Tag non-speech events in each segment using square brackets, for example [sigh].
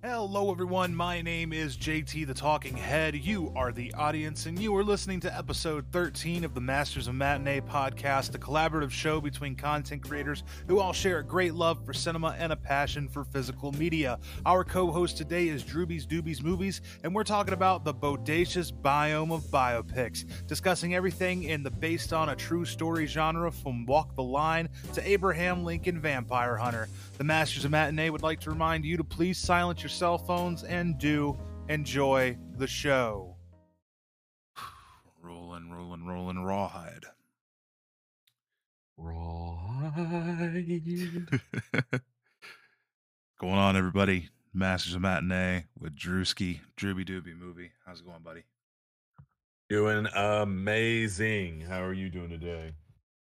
Hello, everyone. My name is JT the Talking Head. You are the audience, and you are listening to episode 13 of the Masters of Matinee podcast, a collaborative show between content creators who all share a great love for cinema and a passion for physical media. Our co host today is Drewbie's Doobie's Movies, and we're talking about the bodacious biome of biopics, discussing everything in the based on a true story genre from Walk the Line to Abraham Lincoln Vampire Hunter. The Masters of Matinee would like to remind you to please silence your cell phones and do enjoy the show. [sighs] rolling, rolling, rolling, rawhide. Right. [laughs] going on, everybody? Masters of Matinee with Drewski, Drewbie Doobie movie. How's it going, buddy? Doing amazing. How are you doing today?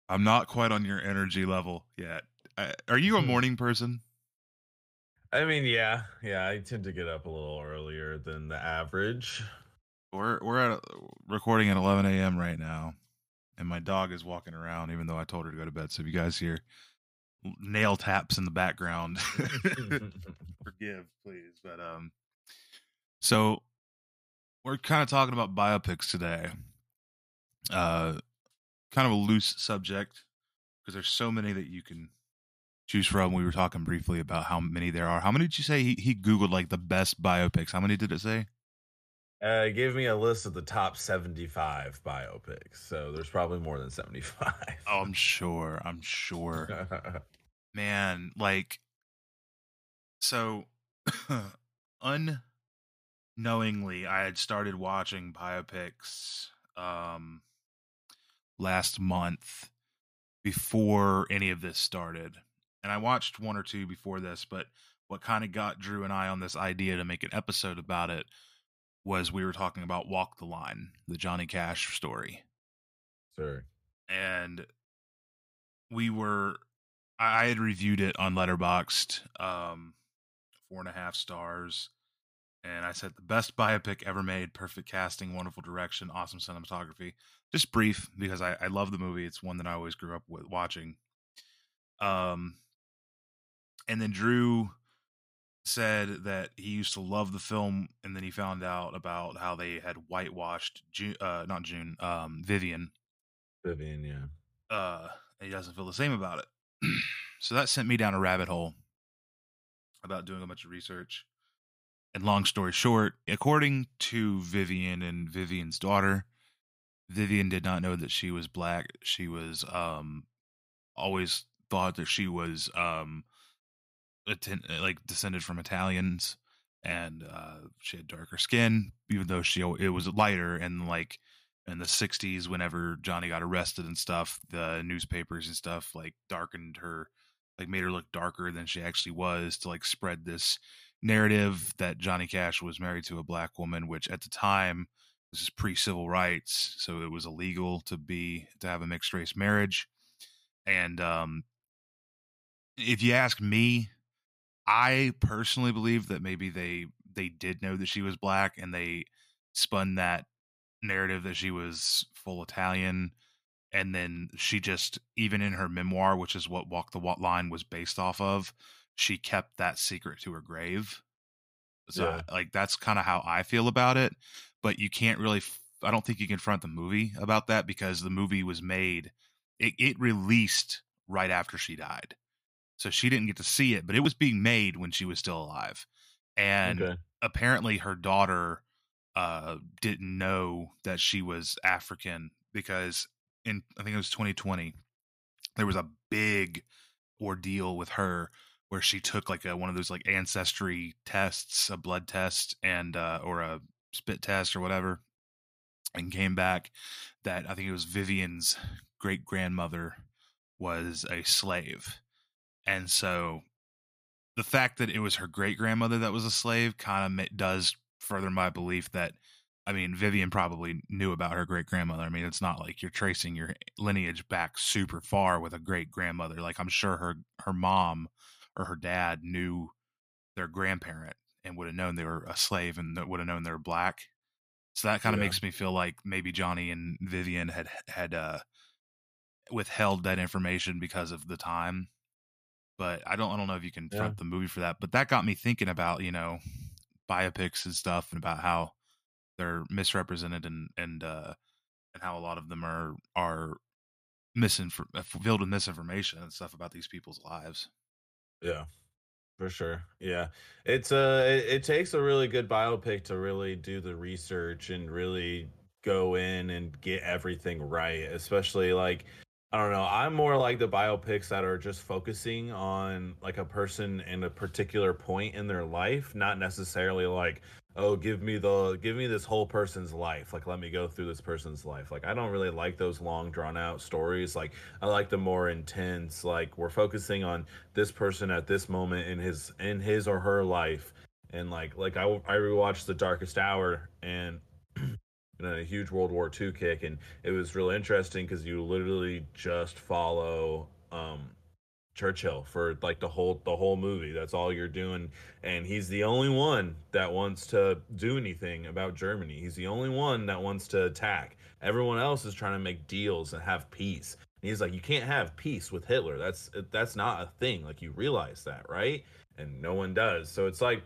I'm not quite on your energy level yet. Uh, are you a Hmm. morning person? I mean, yeah, yeah. I tend to get up a little earlier than the average. We're we're at recording at 11 a.m. right now, and my dog is walking around, even though I told her to go to bed. So if you guys hear nail taps in the background, [laughs] [laughs] forgive, please. But um, so we're kind of talking about biopics today. Uh, kind of a loose subject because there's so many that you can choose from. We were talking briefly about how many there are. How many did you say he, he googled like the best biopics? How many did it say? uh, it gave me a list of the top 75 biopics. So there's probably more than 75. Oh, I'm sure. I'm sure. [laughs] man like so [laughs] unknowingly i had started watching biopics um last month before any of this started and i watched one or two before this but what kind of got drew and i on this idea to make an episode about it was we were talking about walk the line the johnny cash story sure. and we were I, I had reviewed it on Letterboxd, um, four and a half stars, and I said the best biopic ever made, perfect casting, wonderful direction, awesome cinematography. Just brief because I, I love the movie. It's one that I always grew up with watching. Um, and then Drew said that he used to love the film, and then he found out about how they had whitewashed June, uh, not June, um, Vivian. Vivian, yeah. uh he doesn't feel the same about it. [clears throat] So that sent me down a rabbit hole about doing a bunch of research. And long story short according to vivian and vivian's daughter vivian did not know that she was black. She was um always thought that she was um atten- like descended from italians and uh she had darker skin even though she it was lighter and like in the 60s whenever johnny got arrested and stuff the newspapers and stuff like darkened her like made her look darker than she actually was to like spread this narrative that johnny cash was married to a black woman which at the time this is pre-civil rights so it was illegal to be to have a mixed race marriage. And um if you ask me i personally believe that maybe they they did know that she was black and they spun that narrative that she was full Italian, and then she just even in her memoir, which is what Walk the What Line was based off of, she kept that secret to her grave. So Yeah. like that's kind of how I feel about it, but you can't really. I don't think you can front the movie about that because the movie was made. It, it released right after she died, so she didn't get to see it, but it was being made when she was still alive, and okay. apparently her daughter uh didn't know that she was African because in I think it was 2020 there was a big ordeal with her where she took like a one of those like ancestry tests, a blood test and uh or a spit test or whatever and came back that I think it was Vivian's great grandmother was a slave. And so the fact that it was her great grandmother that was a slave kind of does further my belief that I mean Vivian probably knew about her great grandmother. I mean it's not like you're tracing your lineage back super far with a great grandmother. Like I'm sure her her mom or her dad knew their grandparent and would have known they were a slave and would have known they were black. So that kind of Yeah. makes me feel like maybe Johnny and Vivian had had uh withheld that information because of the time. But I don't I don't know if you can Yeah. front the movie for that. But that got me thinking about, you know, biopics and stuff and about how they're misrepresented and and uh and how a lot of them are are misinfor- uh, filled with misinformation and stuff about these people's lives. Yeah. For sure. Yeah. It's a it, it takes a really good biopic to really do the research and really go in and get everything right, especially like I don't know. I'm more like the biopics that are just focusing on like a person in a particular point in their life, not necessarily like, oh, give me the give me this whole person's life. Like let me go through this person's life. Like I don't really like those long drawn out stories. Like I like the more intense like we're focusing on this person at this moment in his in his or her life. And like like I I rewatched The Darkest Hour and [clears throat] a huge World War II kick, and it was real interesting because you literally just follow um, Churchill for like the whole the whole movie. That's all you're doing, and he's the only one that wants to do anything about Germany. He's the only one that wants to attack. Everyone else is trying to make deals and have peace. And he's like, you can't have peace with Hitler. That's that's not a thing. Like you realize that, right? And no one does. So it's like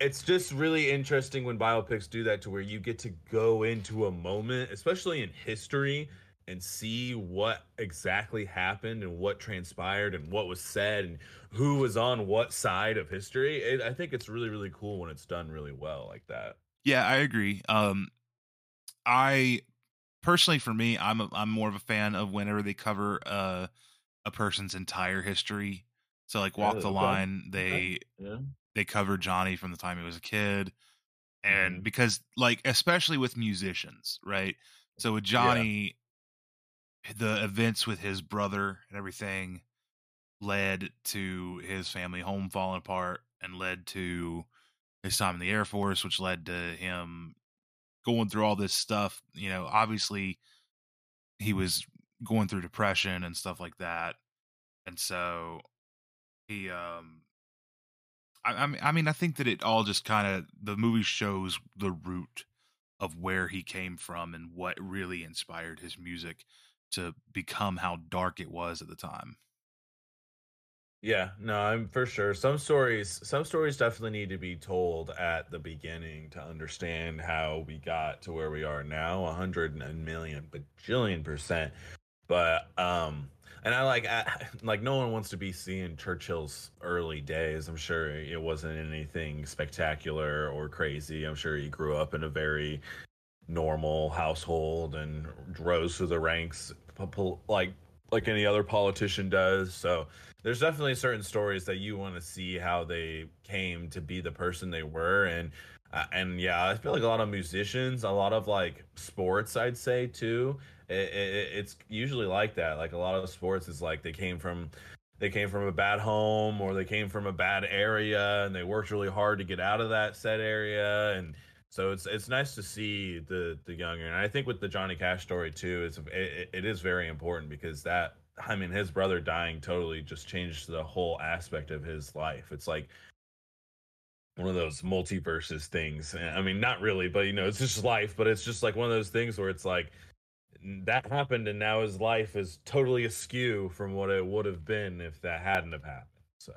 it's just really interesting when biopics do that to where you get to go into a moment, especially in history, and see what exactly happened and what transpired and what was said and who was on what side of history. It, I think it's really really cool when it's done really well like that. Yeah, I agree. Um, I personally, for me, I'm a, I'm more of a fan of whenever they cover uh, a person's entire history. So like Walk Yeah, the okay. Line, they Yeah. They cover Johnny from the time he was a kid. And Mhm. because like especially with musicians, right? So with Johnny the events with his brother and everything led to his family home falling apart and led to his time in the Air Force, which led to him going through all this stuff. You know, obviously he was going through depression and stuff like that. And so he um I, I mean I think that it all just kind of the movie shows the root of where he came from and what really inspired his music to become how dark it was at the time. Yeah, no, I'm for sure. Some stories, some stories definitely need to be told at the beginning to understand how we got to where we are now, a hundred and a million bajillion percent. But um, and I like, I, [laughs] like no one wants to be seeing Churchill's early days. I'm sure it wasn't anything spectacular or crazy. I'm sure he grew up in a very normal household and rose through the ranks, like like any other politician does. So there's definitely certain stories that you want to see how they came to be the person they were and uh, and yeah i feel like a lot of musicians a lot of like sports i'd say too it, it, it's usually like that like a lot of sports is like they came from they came from a bad home or they came from a bad area and they worked really hard to get out of that set area and so it's it's nice to see the the younger and i think with the johnny cash story too it's it, it is very important because that I mean, his brother dying totally just changed the whole aspect of his life. It's like one of those multiverses things. I mean, not really, but you know, it's just life. But it's just like one of those things where it's like that happened, and now his life is totally askew from what it would have been if that hadn't have happened. So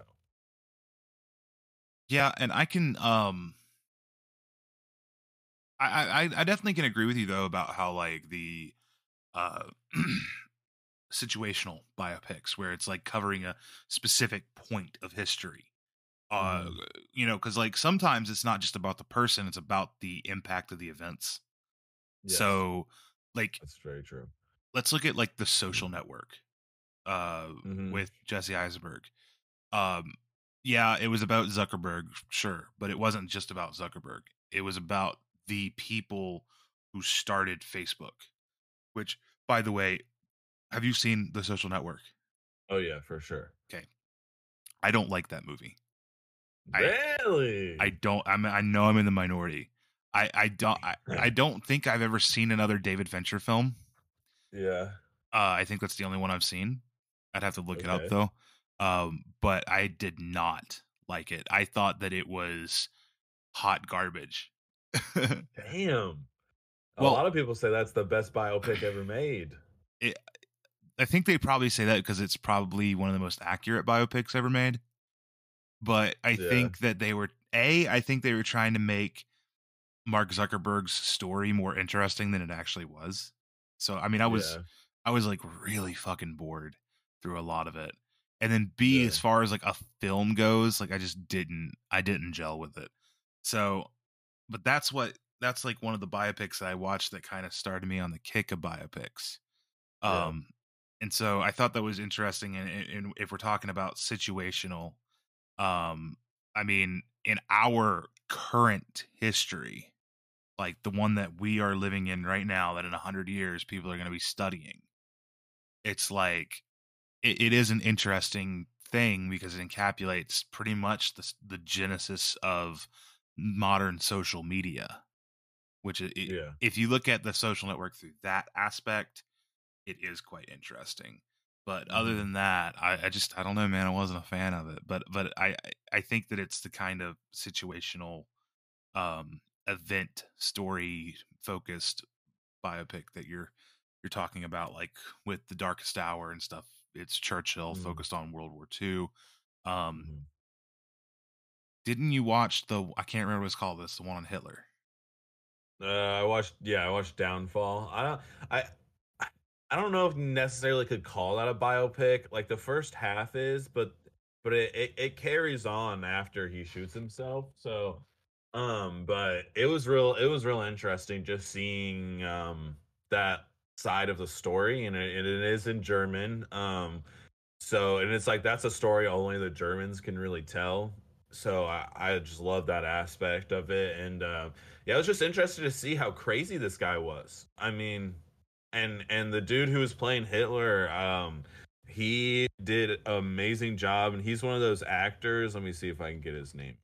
Yeah, and I can um I I I definitely can agree with you though about how like the uh [clears throat] situational biopics where it's like covering a specific point of history. Uh Mhm. you know, cuz like sometimes it's not just about the person, it's about the impact of the events. yes, So like that's very true. let's look at like the social network uh Mhm. with Jesse Eisenberg. Um yeah, it was about Zuckerberg, sure, but it wasn't just about Zuckerberg. It was about the people who started Facebook. Which by the way, have you seen The Social Network? Oh yeah, for sure. Okay. I don't like that movie. I- really? I don't I'm I know I'm in the minority. I I don't I, I don't think I've ever seen another David Fincher film. yeah. Uh, I think that's the only one I've seen. I'd have to look it up though. Um, but I did not like it. I thought that it was hot garbage. [laughs] Damn. A Well- lot of people say that's the best biopic ever made. I think they probably say that because it's probably one of the most accurate biopics ever made. But I Yeah. think that they were a I think they were trying to make Mark Zuckerberg's story more interesting than it actually was. So I mean, I was Yeah. I was like really fucking bored through a lot of it. And then B Yeah. as far as like a film goes, like I just didn't I didn't gel with it. So but that's what that's like one of the biopics that I watched that kind of started me on the kick of biopics. Yeah. Um and so I thought that was interesting and, and and if we're talking about situational um I mean in our current history like the one that we are living in right now that in a 100 years people are going to be studying it's like it, it is an interesting thing because it encapsulates pretty much the, the genesis of modern social media which it, Yeah. if you look at the social network through that aspect it is quite interesting but other Mhm. than that I, I just i don't know man i wasn't a fan of it but but I- i think that it's the kind of situational um event story focused biopic that you're you're talking about like with the darkest hour and stuff it's churchill Mhm. focused on world war ii um Mhm. didn't you watch the i can't remember what it's called this the one on hitler Uh, I watched. Yeah, I watched Downfall. I don't. I. I- I don't know if necessarily could call that a biopic. Like the first half is, but but it, it it carries on after he shoots himself. So, um, but it was real. It was real interesting just seeing um that side of the story, and it, and it is in German. Um, so and it's like that's a story only the Germans can really tell. So I, I just love that aspect of it, and uh, yeah, I was just interested to see how crazy this guy was. I mean, and and the dude who was playing Hitler, um, he did amazing job, and he's one of those actors. Let me see if I can get his name.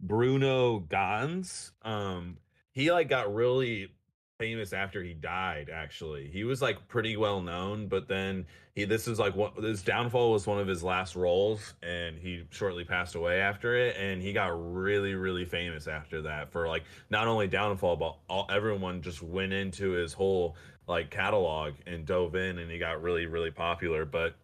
Bruno Ganz. Um, he like got really famous after he died. Actually, he was like pretty well known, but then he this is like what this downfall was one of his last roles, and he shortly passed away after it, and he got really really famous after that for like not only downfall, but all everyone just went into his whole like catalog and dove in, and he got really really popular, but.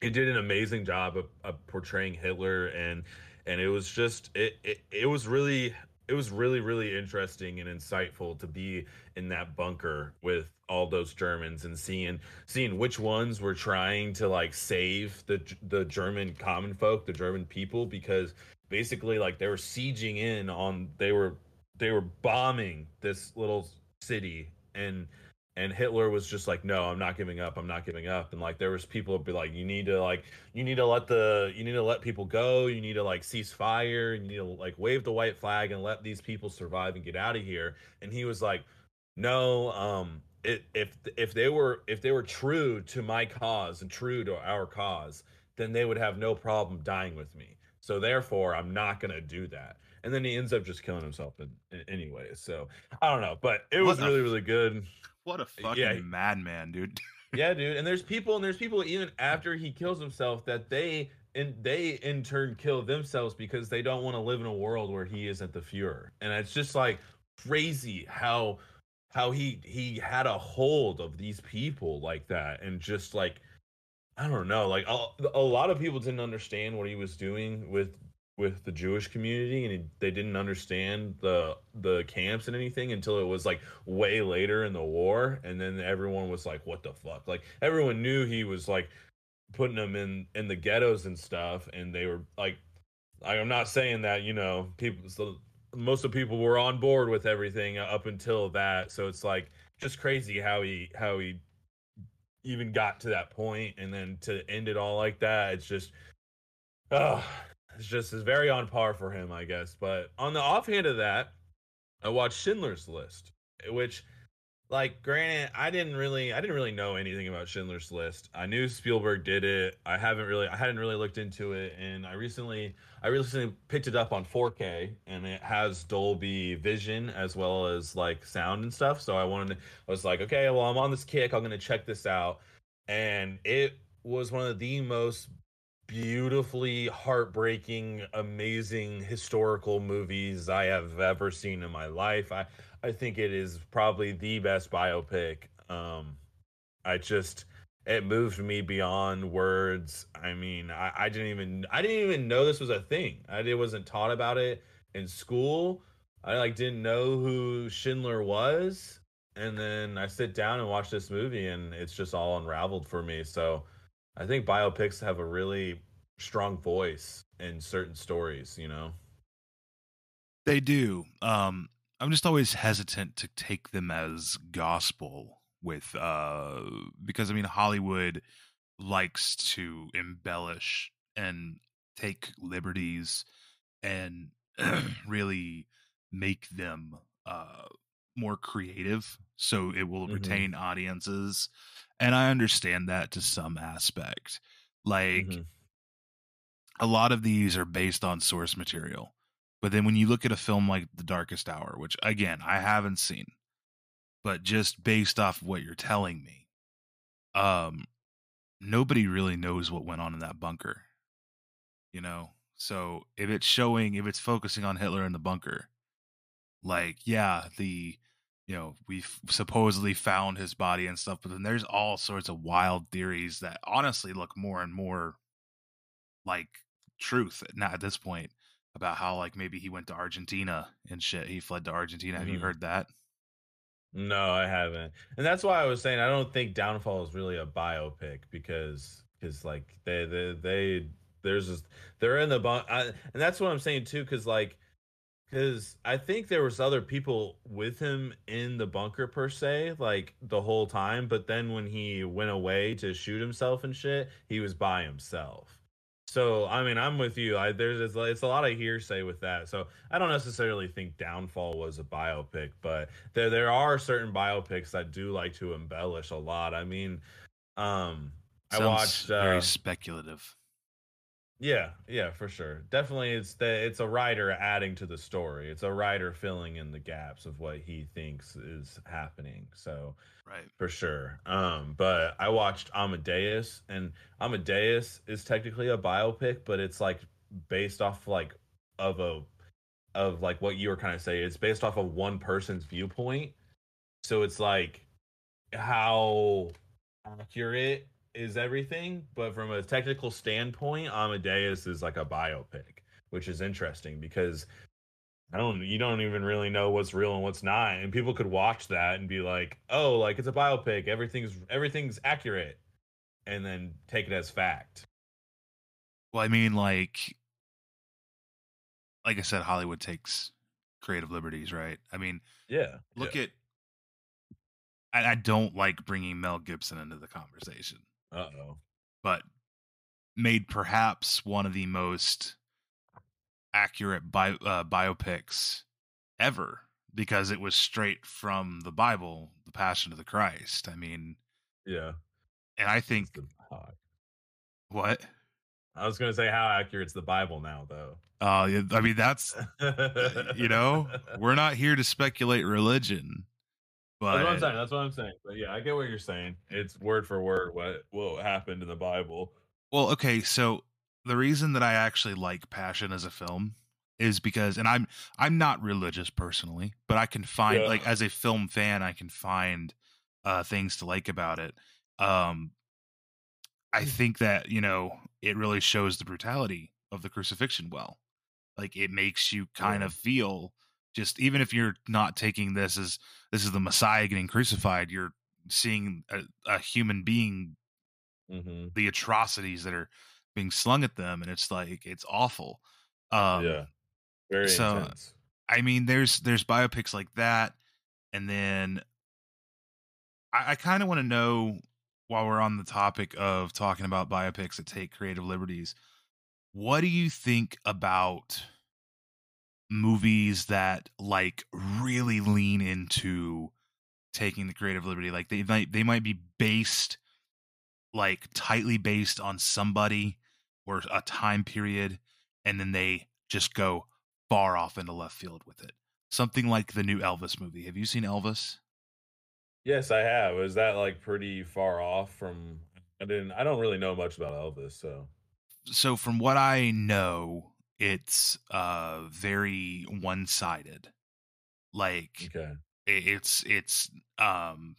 He did an amazing job of, of portraying Hitler and and it was just it, it it was really it was really really interesting and insightful to be in that bunker with all those Germans and seeing seeing which ones were trying to like save the the German common folk, the German people because basically like they were sieging in on they were they were bombing this little city and and Hitler was just like, no, I'm not giving up. I'm not giving up. And like there was people would be like, you need to like you need to let the you need to let people go. You need to like cease fire. You need to like wave the white flag and let these people survive and get out of here. And he was like, no, um, it, if if they were if they were true to my cause and true to our cause, then they would have no problem dying with me. So therefore, I'm not gonna do that. And then he ends up just killing himself in, in anyway. So I don't know, but it was really really good. What a uh, fucking Yeah. madman dude [laughs] yeah, dude. And there's people, and there's people even after he kills himself that they and they in turn kill themselves because they don't want to live in a world where he isn't the Fuhrer. And it's just like crazy how how he he had a hold of these people like that, and just like I don't know, like a, a lot of people didn't understand what he was doing with with the Jewish community, and he, they didn't understand the the camps and anything until it was like way later in the war, and then everyone was like, "What the fuck?" Like everyone knew he was like putting them in in the ghettos and stuff, and they were like, like, I'm not saying that you know people. So most of the people were on board with everything up until that, so it's like just crazy how he how he even got to that point and then to end it all like that it's just oh it's just is very on par for him i guess. But on the offhand of that i watched schindler's list which like granted i didn't really i didn't really know anything about schindler's list. I knew spielberg did it. I haven't really i hadn't really looked into it. And i recently i recently picked it up on 4k and it has dolby vision as well as like sound and stuff. So i wanted I was like, okay, well, I'm on this kick. I'm gonna check this out, and it was one of the most beautifully heartbreaking, amazing historical movies I have ever seen in my life. I I think it is probably the best biopic. Um, I just it moved me beyond words. I mean, I, I didn't even I didn't even know this was a thing. I did, wasn't taught about it in school. I like didn't know who Schindler was, and then I sit down and watch this movie, and it's just all unraveled for me. So, I think biopics have a really strong voice in certain stories. You know, they do. Um, I'm just always hesitant to take them as gospel with uh because I mean Hollywood likes to embellish and take liberties and [clears throat] really make them uh more creative so it will mm-hmm. retain audiences and I understand that to some aspect like mm-hmm. a lot of these are based on source material but then when you look at a film like The Darkest Hour which again I haven't seen but just based off of what you're telling me, um, nobody really knows what went on in that bunker. You know, so if it's showing, if it's focusing on Hitler in the bunker, like yeah, the you know we've supposedly found his body and stuff, but then there's all sorts of wild theories that honestly look more and more like truth now at this point about how like maybe he went to Argentina and shit. He fled to Argentina. Mm-hmm. Have you mm-hmm. heard that? No, I haven't. And that's why I was saying I don't think Downfall is really a biopic because because like they they they there's this, they're in the bunk and that's what I'm saying too cuz like cuz I think there was other people with him in the bunker per se like the whole time but then when he went away to shoot himself and shit he was by himself. So I mean, I'm with you. I, there's it's a lot of hearsay with that. So I don't necessarily think Downfall was a biopic, but there there are certain biopics that do like to embellish a lot. I mean, um, Sounds I watched uh, very speculative. Yeah, yeah, for sure. Definitely, it's the it's a writer adding to the story. It's a writer filling in the gaps of what he thinks is happening. So right for sure um but i watched amadeus and amadeus is technically a biopic but it's like based off like of a of like what you were kind of saying it's based off of one person's viewpoint so it's like how accurate is everything but from a technical standpoint amadeus is like a biopic which is interesting because I don't you don't even really know what's real and what's not. And people could watch that and be like, "Oh, like it's a biopic. Everything's everything's accurate." And then take it as fact. Well, I mean like like I said Hollywood takes creative liberties, right? I mean, yeah. Look yeah. at I, I don't like bringing Mel Gibson into the conversation. Uh-oh. But made perhaps one of the most accurate bi- uh, biopics ever because it was straight from the Bible, the Passion of the Christ. I mean, yeah. And I think what I was going to say how accurate's the Bible now, though. Oh, uh, I mean that's [laughs] you know we're not here to speculate religion, but that's what I'm saying. That's what I'm saying. But yeah, I get what you're saying. It's word for word what what happened in the Bible. Well, okay, so the reason that I actually like Passion as a film is because and I'm I'm not religious personally, but I can find yeah. like as a film fan I can find uh things to like about it. Um I mm. think that, you know, it really shows the brutality of the crucifixion well. Like it makes you kind yeah. of feel just even if you're not taking this as this is the Messiah getting crucified, you're seeing a, a human being mm-hmm. the atrocities that are being slung at them and it's like it's awful um yeah very so intense. i mean there's there's biopics like that and then i, I kind of want to know while we're on the topic of talking about biopics that take creative liberties what do you think about movies that like really lean into taking the creative liberty like they might they might be based like tightly based on somebody or a time period and then they just go far off into left field with it. Something like the new Elvis movie. Have you seen Elvis? Yes, I have. Is that like pretty far off from I didn't I don't really know much about Elvis, so So from what I know, it's uh very one-sided. Like okay. it's it's um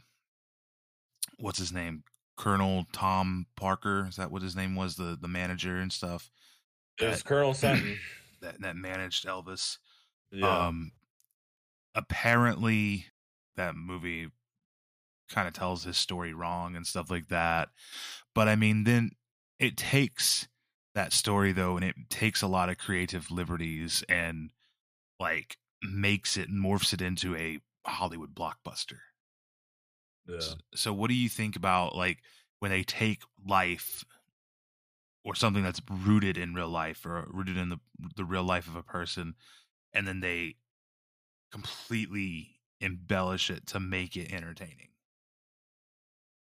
what's his name? Colonel Tom Parker. Is that what his name was? The the manager and stuff. It was Colonel [clears throat] Sutton. that that managed Elvis. Yeah. Um, apparently, that movie kind of tells his story wrong and stuff like that. But I mean, then it takes that story though, and it takes a lot of creative liberties and like makes it morphs it into a Hollywood blockbuster. yeah. S- So, what do you think about like when they take life or something that's rooted in real life or rooted in the the real life of a person, and then they completely embellish it to make it entertaining?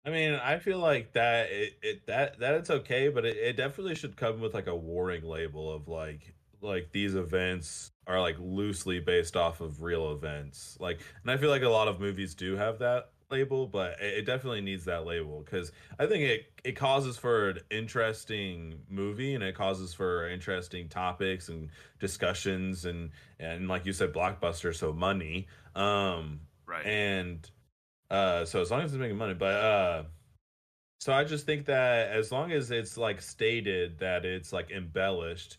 I mean, I feel like that it, it that that it's okay, but it, it definitely should come with like a warning label of like like these events are like loosely based off of real events. Like, and I feel like a lot of movies do have that label, but it, it definitely needs that label because I think it it causes for an interesting movie and it causes for interesting topics and discussions and and like you said, blockbuster, so money. Um, Right. and uh so as long as it's making money but uh so i just think that as long as it's like stated that it's like embellished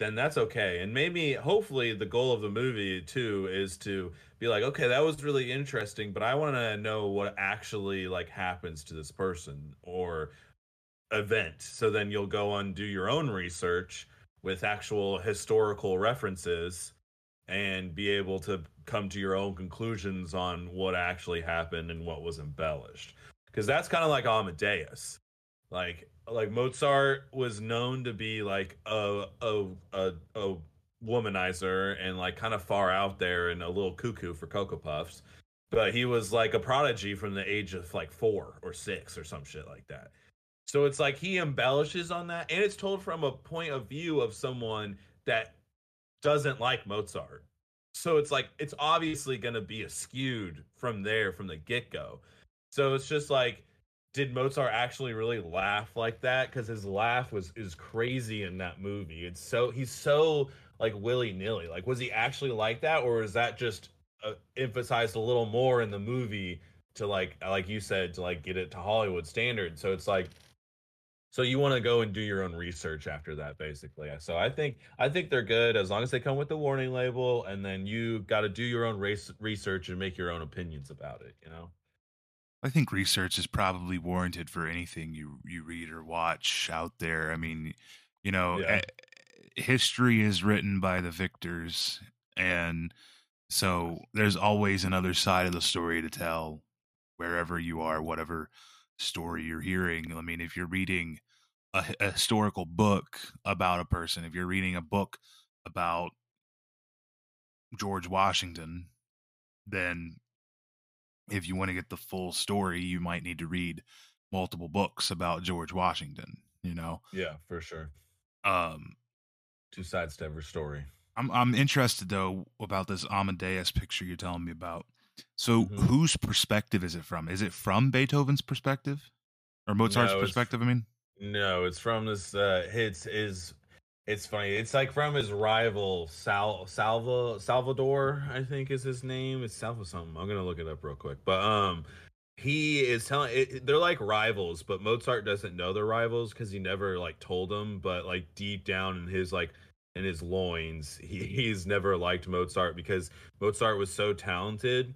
then that's okay. And maybe hopefully the goal of the movie too is to be like okay that was really interesting but i want to know what actually like happens to this person or event. So then you'll go and do your own research with actual historical references and be able to come to your own conclusions on what actually happened and what was embellished. Because that's kind of like amadeus. Like like mozart was known to be like a a a, a womanizer and like kind of far out there and a little cuckoo for cocoa puffs but he was like a prodigy from the age of like four or six or some shit like that. So it's like he embellishes on that and it's told from a point of view of someone that doesn't like Mozart. So it's like it's obviously going to be skewed from there from the get-go. So it's just like did Mozart actually really laugh like that cuz his laugh was is crazy in that movie. It's so he's so like willy-nilly. Like was he actually like that or is that just uh, emphasized a little more in the movie to like like you said to like get it to Hollywood standard. So it's like so you want to go and do your own research after that, basically. So I think I think they're good as long as they come with the warning label, and then you got to do your own race research and make your own opinions about it. You know? I think research is probably warranted for anything you you read or watch out there. I mean, you know, Yeah. eh, history is written by the victors, and so there's always another side of the story to tell wherever you are, whatever story you're hearing. I mean, if you're reading a, a historical book about a person, if you're reading a book about George Washington, then if you want to get the full story, you might need to read multiple books about George Washington, you know. Yeah, for sure. Um Two sides to every story. I'm I'm interested though about this Amadeus picture you're telling me about. So Mhm. whose perspective is it from? Is it from Beethoven's perspective? Or Mozart's No, perspective, I mean? No, it's from this. uh It's is. It's funny. It's like from his rival Sal Salva Salvador, I think is his name. It's Salva something. I'm gonna look it up real quick. But um, he is telling. It, they're like rivals, but Mozart doesn't know they're rivals because he never like told them. But like deep down in his like in his loins, he, [laughs] he's never liked Mozart because Mozart was so talented,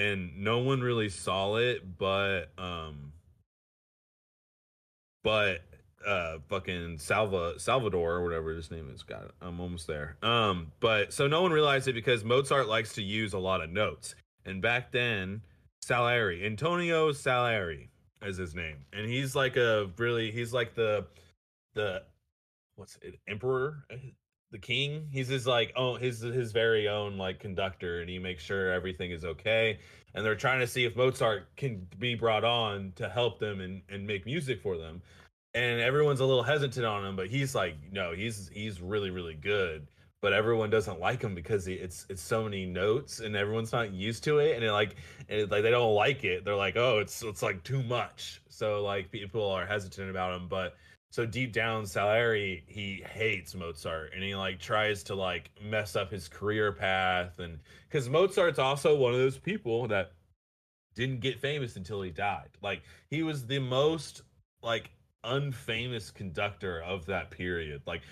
and no one really saw it. But um, but uh fucking Salva Salvador or whatever his name is. Got it. I'm almost there. Um, but so no one realized it because Mozart likes to use a lot of notes. And back then, Salieri, Antonio Salieri is his name. And he's like a really he's like the the what's it, emperor the king. He's his like oh his his very own like conductor and he makes sure everything is okay. And they're trying to see if mozart can be brought on to help them and, and make music for them. And everyone's a little hesitant on him but he's like no he's he's really really good. But everyone doesn't like him because he, it's it's so many notes and everyone's not used to it. And it like and it, like they don't like it. They're like oh it's it's like too much. So like people are hesitant about him but so deep down Salieri he hates Mozart and he like tries to like mess up his career path and cuz Mozart's also one of those people that didn't get famous until he died. Like he was the most like unfamous conductor of that period. Like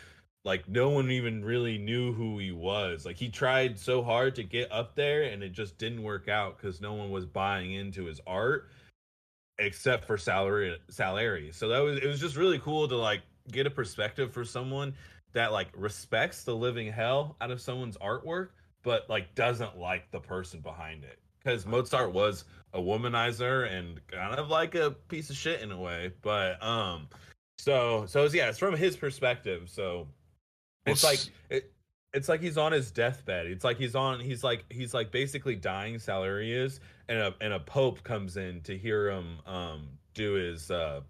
like no one even really knew who he was. Like he tried so hard to get up there and it just didn't work out cuz no one was buying into his art except for Salieri Salieri. So that was it was just really cool to like get a perspective for someone that like respects the living hell out of someone's artwork but like doesn't like the person behind it because Mozart was a womanizer and kind of like a piece of shit in a way. But um, so so it's, yeah, it's from his perspective. So it's well, like it, it's like he's on his deathbed. It's like he's on he's like he's like basically dying. Salieri is, and a and a pope comes in to hear him um do his uh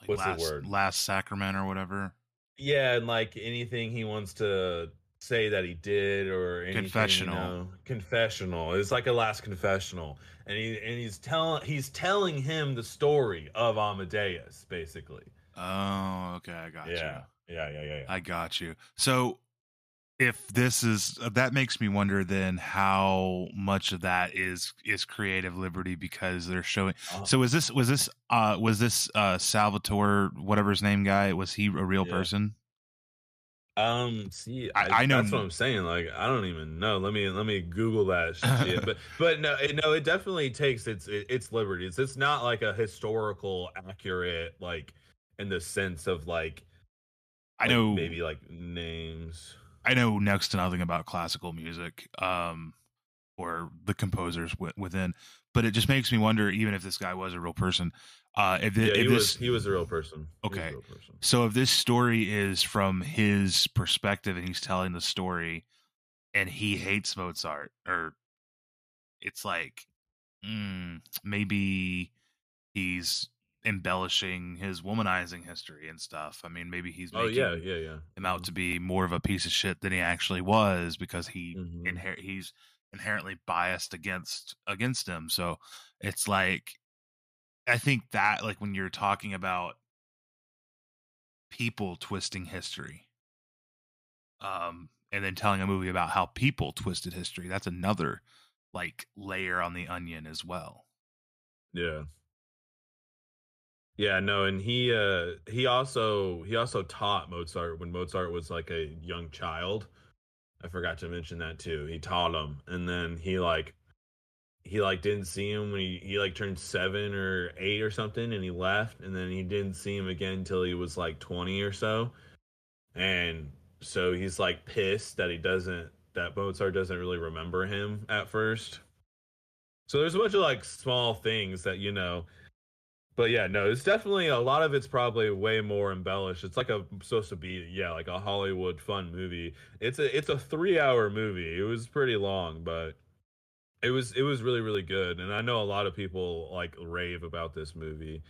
like what's last, the word last sacrament or whatever. Yeah, and like anything he wants to say that he did or anything, confessional. You know, confessional. It's like a last confessional, and he and he's telling he's telling him the story of Amadeus, basically. Oh, okay, I got yeah. you. Yeah, yeah, yeah, yeah. I got you. So, if this is that makes me wonder then how much of that is is creative liberty because they're showing. Uh, so, was this was this uh was this uh Salvatore whatever his name guy was he a real yeah. person? Um, see, I, I know that's what I'm saying. Like, I don't even know. Let me let me Google that. Shit. but [laughs] but no, it, no, it definitely takes its it, its liberties. It's not like a historical accurate like in the sense of like. I know maybe like names. I know next to nothing about classical music, um, or the composers w- within, but it just makes me wonder, even if this guy was a real person, uh, if, yeah, if he this, was he was a real person. Okay, real person. so if this story is from his perspective and he's telling the story, and he hates Mozart, or it's like mm, maybe he's embellishing his womanizing history and stuff. I mean, maybe he's oh yeah yeah yeah him out mm-hmm. to be more of a piece of shit than he actually was because he mm-hmm. inher- he's inherently biased against against him. So it's like I think that like when you're talking about people twisting history, um, and then telling a movie about how people twisted history, that's another like layer on the onion as well. Yeah. Yeah, no, and he uh he also he also taught Mozart when Mozart was like a young child. I forgot to mention that too. He taught him and then he like he like didn't see him when he, he like turned seven or eight or something and he left and then he didn't see him again until he was like 20 or so and so he's like pissed that he doesn't that mozart doesn't really remember him at first so there's a bunch of like small things that you know but yeah no it's definitely a lot of it's probably way more embellished. It's like a supposed to be yeah like a hollywood fun movie. It's a it's a three hour movie. It was pretty long but it was it was really really good. And i know a lot of people like rave about this movie.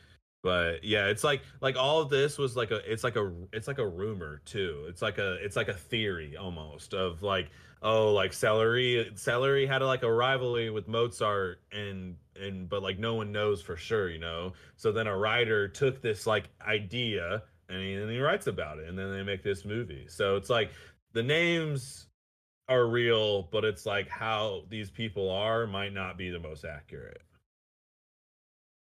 But yeah it's like like all of this was like a it's like a it's like a rumor too. It's like a it's like a theory almost of like oh like Salieri Salieri had a, like a rivalry with mozart and and but like no one knows for sure you know so then a writer took this like idea and he, and he writes about it and then they make this movie so it's like the names are real, but it's like how these people are might not be the most accurate.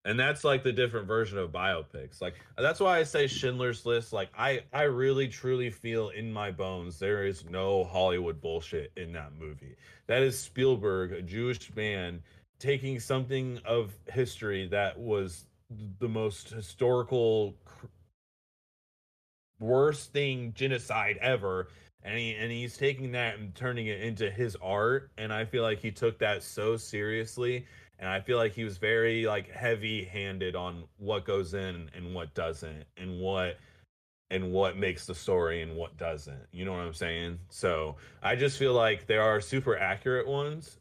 And that's like the different version of biopics. Like that's why I say Schindler's List. Like I, I really truly feel in my bones there is no Hollywood bullshit in that movie. That is Spielberg, a Jewish man, taking something of history that was the most historical worst thing genocide ever and he and he's taking that and turning it into his art and i feel like he took that so seriously and i feel like he was very like heavy handed on what goes in and what doesn't and what and what makes the story and what doesn't. You know what i'm saying? So i just feel like there are super accurate ones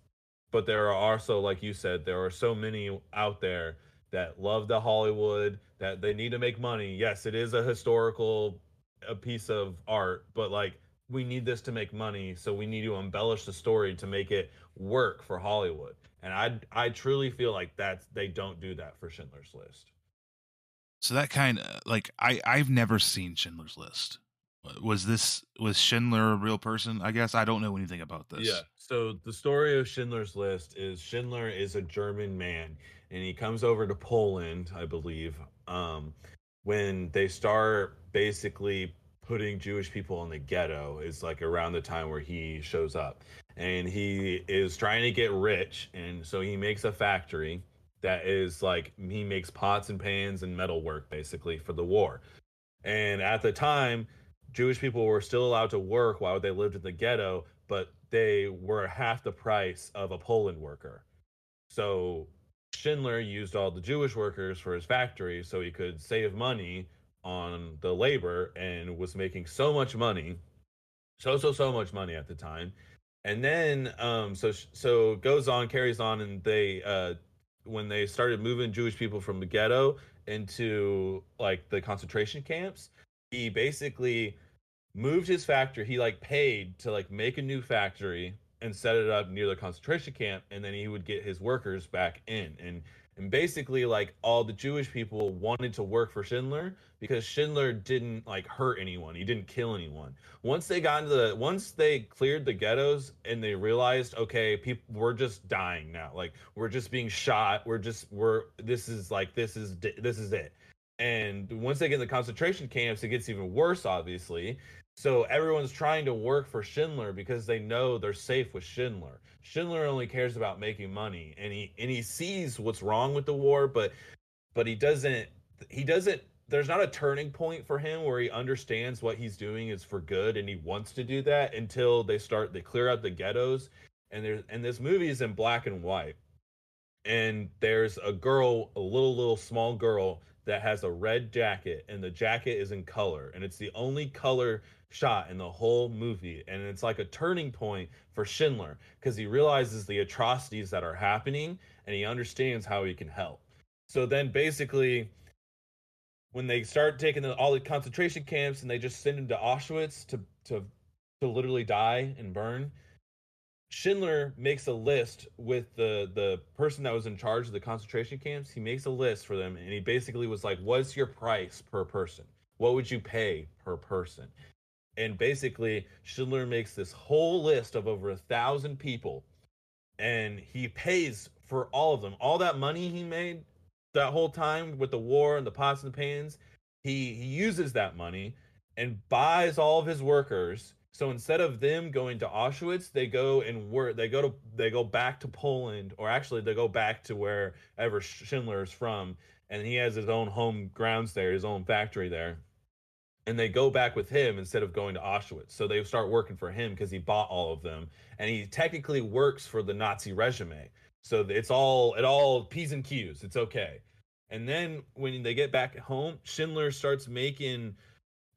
but there are also like you said there are so many out there that love the hollywood that they need to make money yes it is a historical a piece of art but like we need this to make money, so we need to embellish the story to make it work for Hollywood. And I I truly feel like that's they don't do that for Schindler's List. So that kind of like I I've never seen Schindler's List. Was this was Schindler a real person? I guess I don't know anything about this. Yeah. So the story of Schindler's List is Schindler is a German man and he comes over to Poland, I believe, um, when they start basically putting Jewish people in the ghetto is like around the time where he shows up. And he is trying to get rich and so he makes a factory that is like he makes pots and pans and metal work basically for the war. And at the time, Jewish people were still allowed to work while they lived in the ghetto, but they were half the price of a Poland worker. So Schindler used all the Jewish workers for his factory so he could save money on the labor and was making so much money, so so so much money at the time. And then um so so goes on carries on and they uh when they started moving Jewish people from the ghetto into like the concentration camps, he basically moved his factory. He like paid to like make a new factory and set it up near the concentration camp, and then he would get his workers back in. And and basically like all the Jewish people wanted to work for Schindler because Schindler didn't like hurt anyone. He didn't kill anyone. Once they got into the once they cleared the ghettos and they realized, okay, people we're just dying now. Like we're just being shot. We're just we're this is like this is this is it. And once they get in the concentration camps, it gets even worse, obviously. So everyone's trying to work for Schindler because they know they're safe with Schindler. Schindler only cares about making money, and he and he sees what's wrong with the war, but but he doesn't he doesn't there's not a turning point for him where he understands what he's doing is for good and he wants to do that until they start they clear out the ghettos and there's and this movie is in black and white and there's a girl a little little small girl that has a red jacket and the jacket is in color and it's the only color shot in the whole movie and it's like a turning point for Schindler because he realizes the atrocities that are happening and he understands how he can help. So then basically when they start taking the, all the concentration camps and they just send him to Auschwitz to to to literally die and burn, Schindler makes a list with the the person that was in charge of the concentration camps. He makes a list for them, and he basically was like, "What's your price per person? What would you pay per person?" And basically, Schindler makes this whole list of over a thousand people, and he pays for all of them. All that money he made that whole time with the war and the pots and the pans, he he uses that money and buys all of his workers so instead of them going to Auschwitz, they go and work. They go to they go back to Poland, or actually they go back to wherever Schindler is from, and he has his own home grounds there, his own factory there. And they go back with him instead of going to Auschwitz. So they start working for him because he bought all of them, and he technically works for the Nazi regime. So it's all it all p's and q's. It's okay. And then when they get back home, Schindler starts making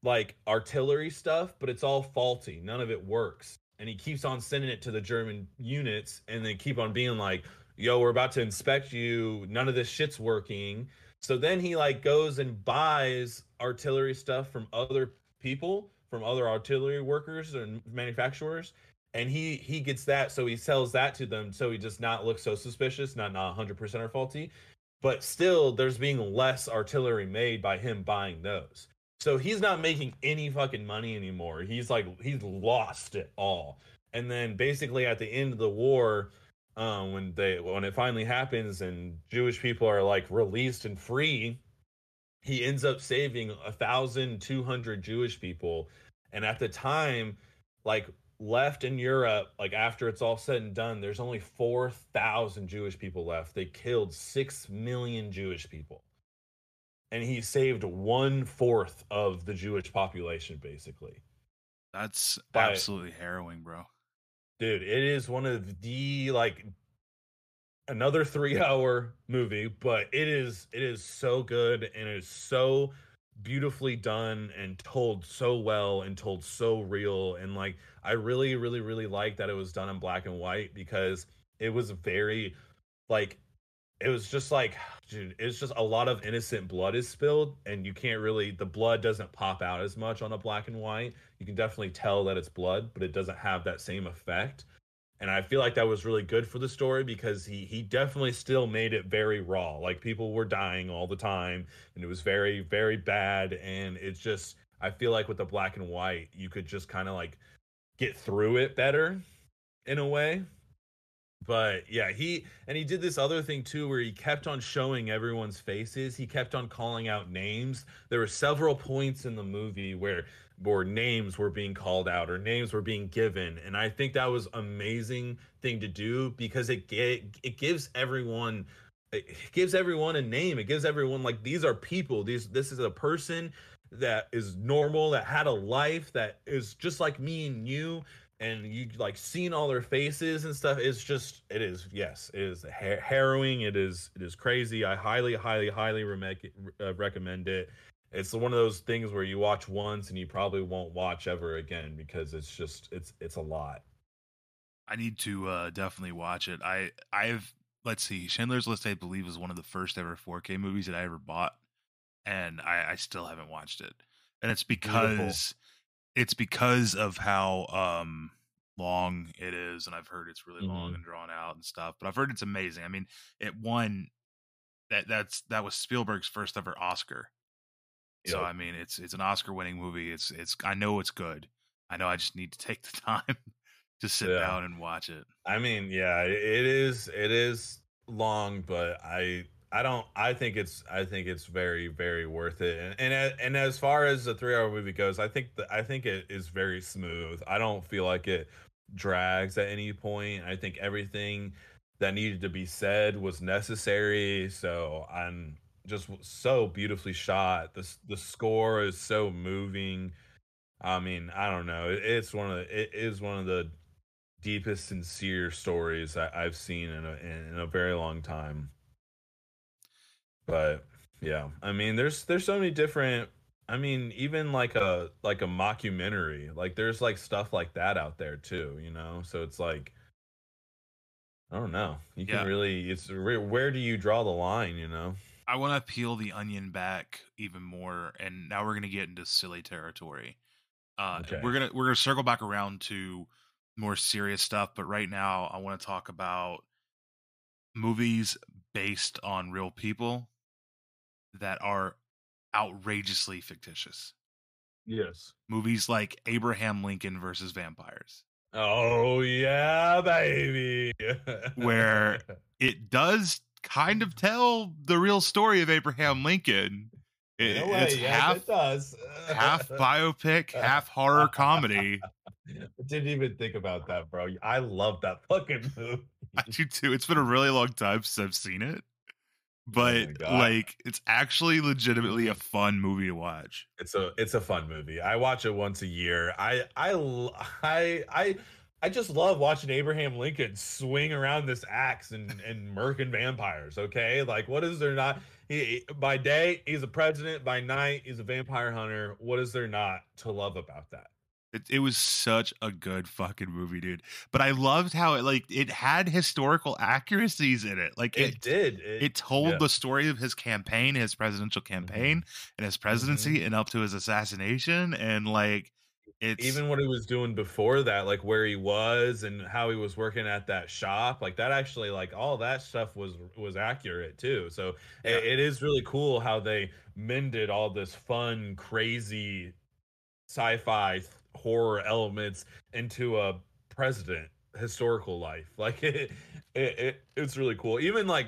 like artillery stuff, but it's all faulty. None of it works. And he keeps on sending it to the German units and they keep on being like, yo, we're about to inspect you. None of this shit's working. So then he like goes and buys artillery stuff from other people, from other artillery workers and manufacturers. And he he gets that, so he sells that to them, so he does not look so suspicious, not not 100% are faulty, but still there's being less artillery made by him buying those. So he's not making any fucking money anymore. He's like he's lost it all. And then basically at the end of the war, um, when they when it finally happens and Jewish people are like released and free, he ends up saving a thousand two hundred Jewish people. And at the time, like left in Europe, like after it's all said and done, there's only four thousand Jewish people left. They killed six million Jewish people and he saved one fourth of the Jewish population, basically. That's but, absolutely harrowing, bro. Dude, it is one of the like another three hour movie, but it is it is so good and it is so beautifully done and told so well and told so real and like I really really really like that it was done in black and white because it was very like it was just like dude it's just a lot of innocent blood is spilled and you can't really the blood doesn't pop out as much on a black and white. You can definitely tell that it's blood but it doesn't have that same effect. And i feel like that was really good for the story because he he definitely still made it very raw. Like people were dying all the time and it was very very bad. And it's just I feel like with the black and white, you could just kind of like get through it better in a way. But yeah, he and he did this other thing too where he kept on showing everyone's faces. He kept on calling out names. There were several points in the movie where where names were being called out or names were being given and i think that was amazing thing to do because it it, it gives everyone it gives everyone a name it gives everyone like these are people these this is a person that is normal that had a life that is just like me and you and you like seeing all their faces and stuff it's just it is yes it is har- harrowing it is it is crazy i highly highly highly re- uh, recommend it it's one of those things where you watch once and you probably won't watch ever again because it's just it's it's a lot. I need to uh definitely watch it. I I've let's see, Schindler's List I believe was one of the first ever 4K movies that I ever bought, and I, I still haven't watched it. And it's because Beautiful. It's because of how um long it is, and I've heard it's really mm-hmm. long and drawn out and stuff. But I've heard it's amazing. I mean, it won that that's that was Spielberg's first ever Oscar so I mean, it's it's an Oscar-winning movie. It's it's I know it's good. I know I just need to take the [laughs] time to sit yeah. down and watch it. I mean, yeah, it is it is long, but I I don't I think it's I think it's very very worth it. And and and as far as the 3-hour movie goes, I think the, I think it is very smooth. I don't feel like it drags at any point. I think everything that needed to be said was necessary. So I'm just so beautifully shot. The the score is so moving. I mean, I don't know. It, it's one of the, it is one of the deepest, sincere stories I, have seen in a in a very long time. But yeah, I mean, there's there's so many different. I mean, even like a like a mockumentary, like there's like stuff like that out there too. You know, so it's like. I don't know. You can yeah. really. It's where do you draw the line? You know. I want to peel the onion back even more, and now we're gonna get into silly territory. Uh, okay. We're gonna we're gonna circle back around to more serious stuff, but right now I want to talk about movies based on real people that are outrageously fictitious. Yes, movies like Abraham Lincoln versus vampires. Oh yeah, baby. where [laughs] it does kind of tell the real story of Abraham Lincoln. It, it's yes, half it does. half biopic, half horror comedy. I [laughs] didn't even think about that, bro. I love that fucking [laughs] movie. I do too. It's been a really long time since I've seen it. Oh but oh like it's actually legitimately a fun movie to watch. It's a it's a fun movie. I watch it once a year. I I I I I just love watching Abraham Lincoln swing around this axe and and murking vampires. Okay, like what is there not? He, by day he's a president. By night he's a vampire hunter. What is there not to love about that? It, it was such a good fucking movie, dude. But I loved how it like it had historical accuracies in it. Like it, it did. It, it told yeah. the story of his campaign, his presidential campaign, mm-hmm. and his presidency, mm-hmm. and up to his assassination, and like it's even what he was doing before that like where he was and how he was working at that shop like that actually like all that stuff was was accurate too so yeah. it, it is really cool how they mended all this fun crazy sci-fi horror elements into a president historical life. [laughs] Like it, it, it it's really cool. Even like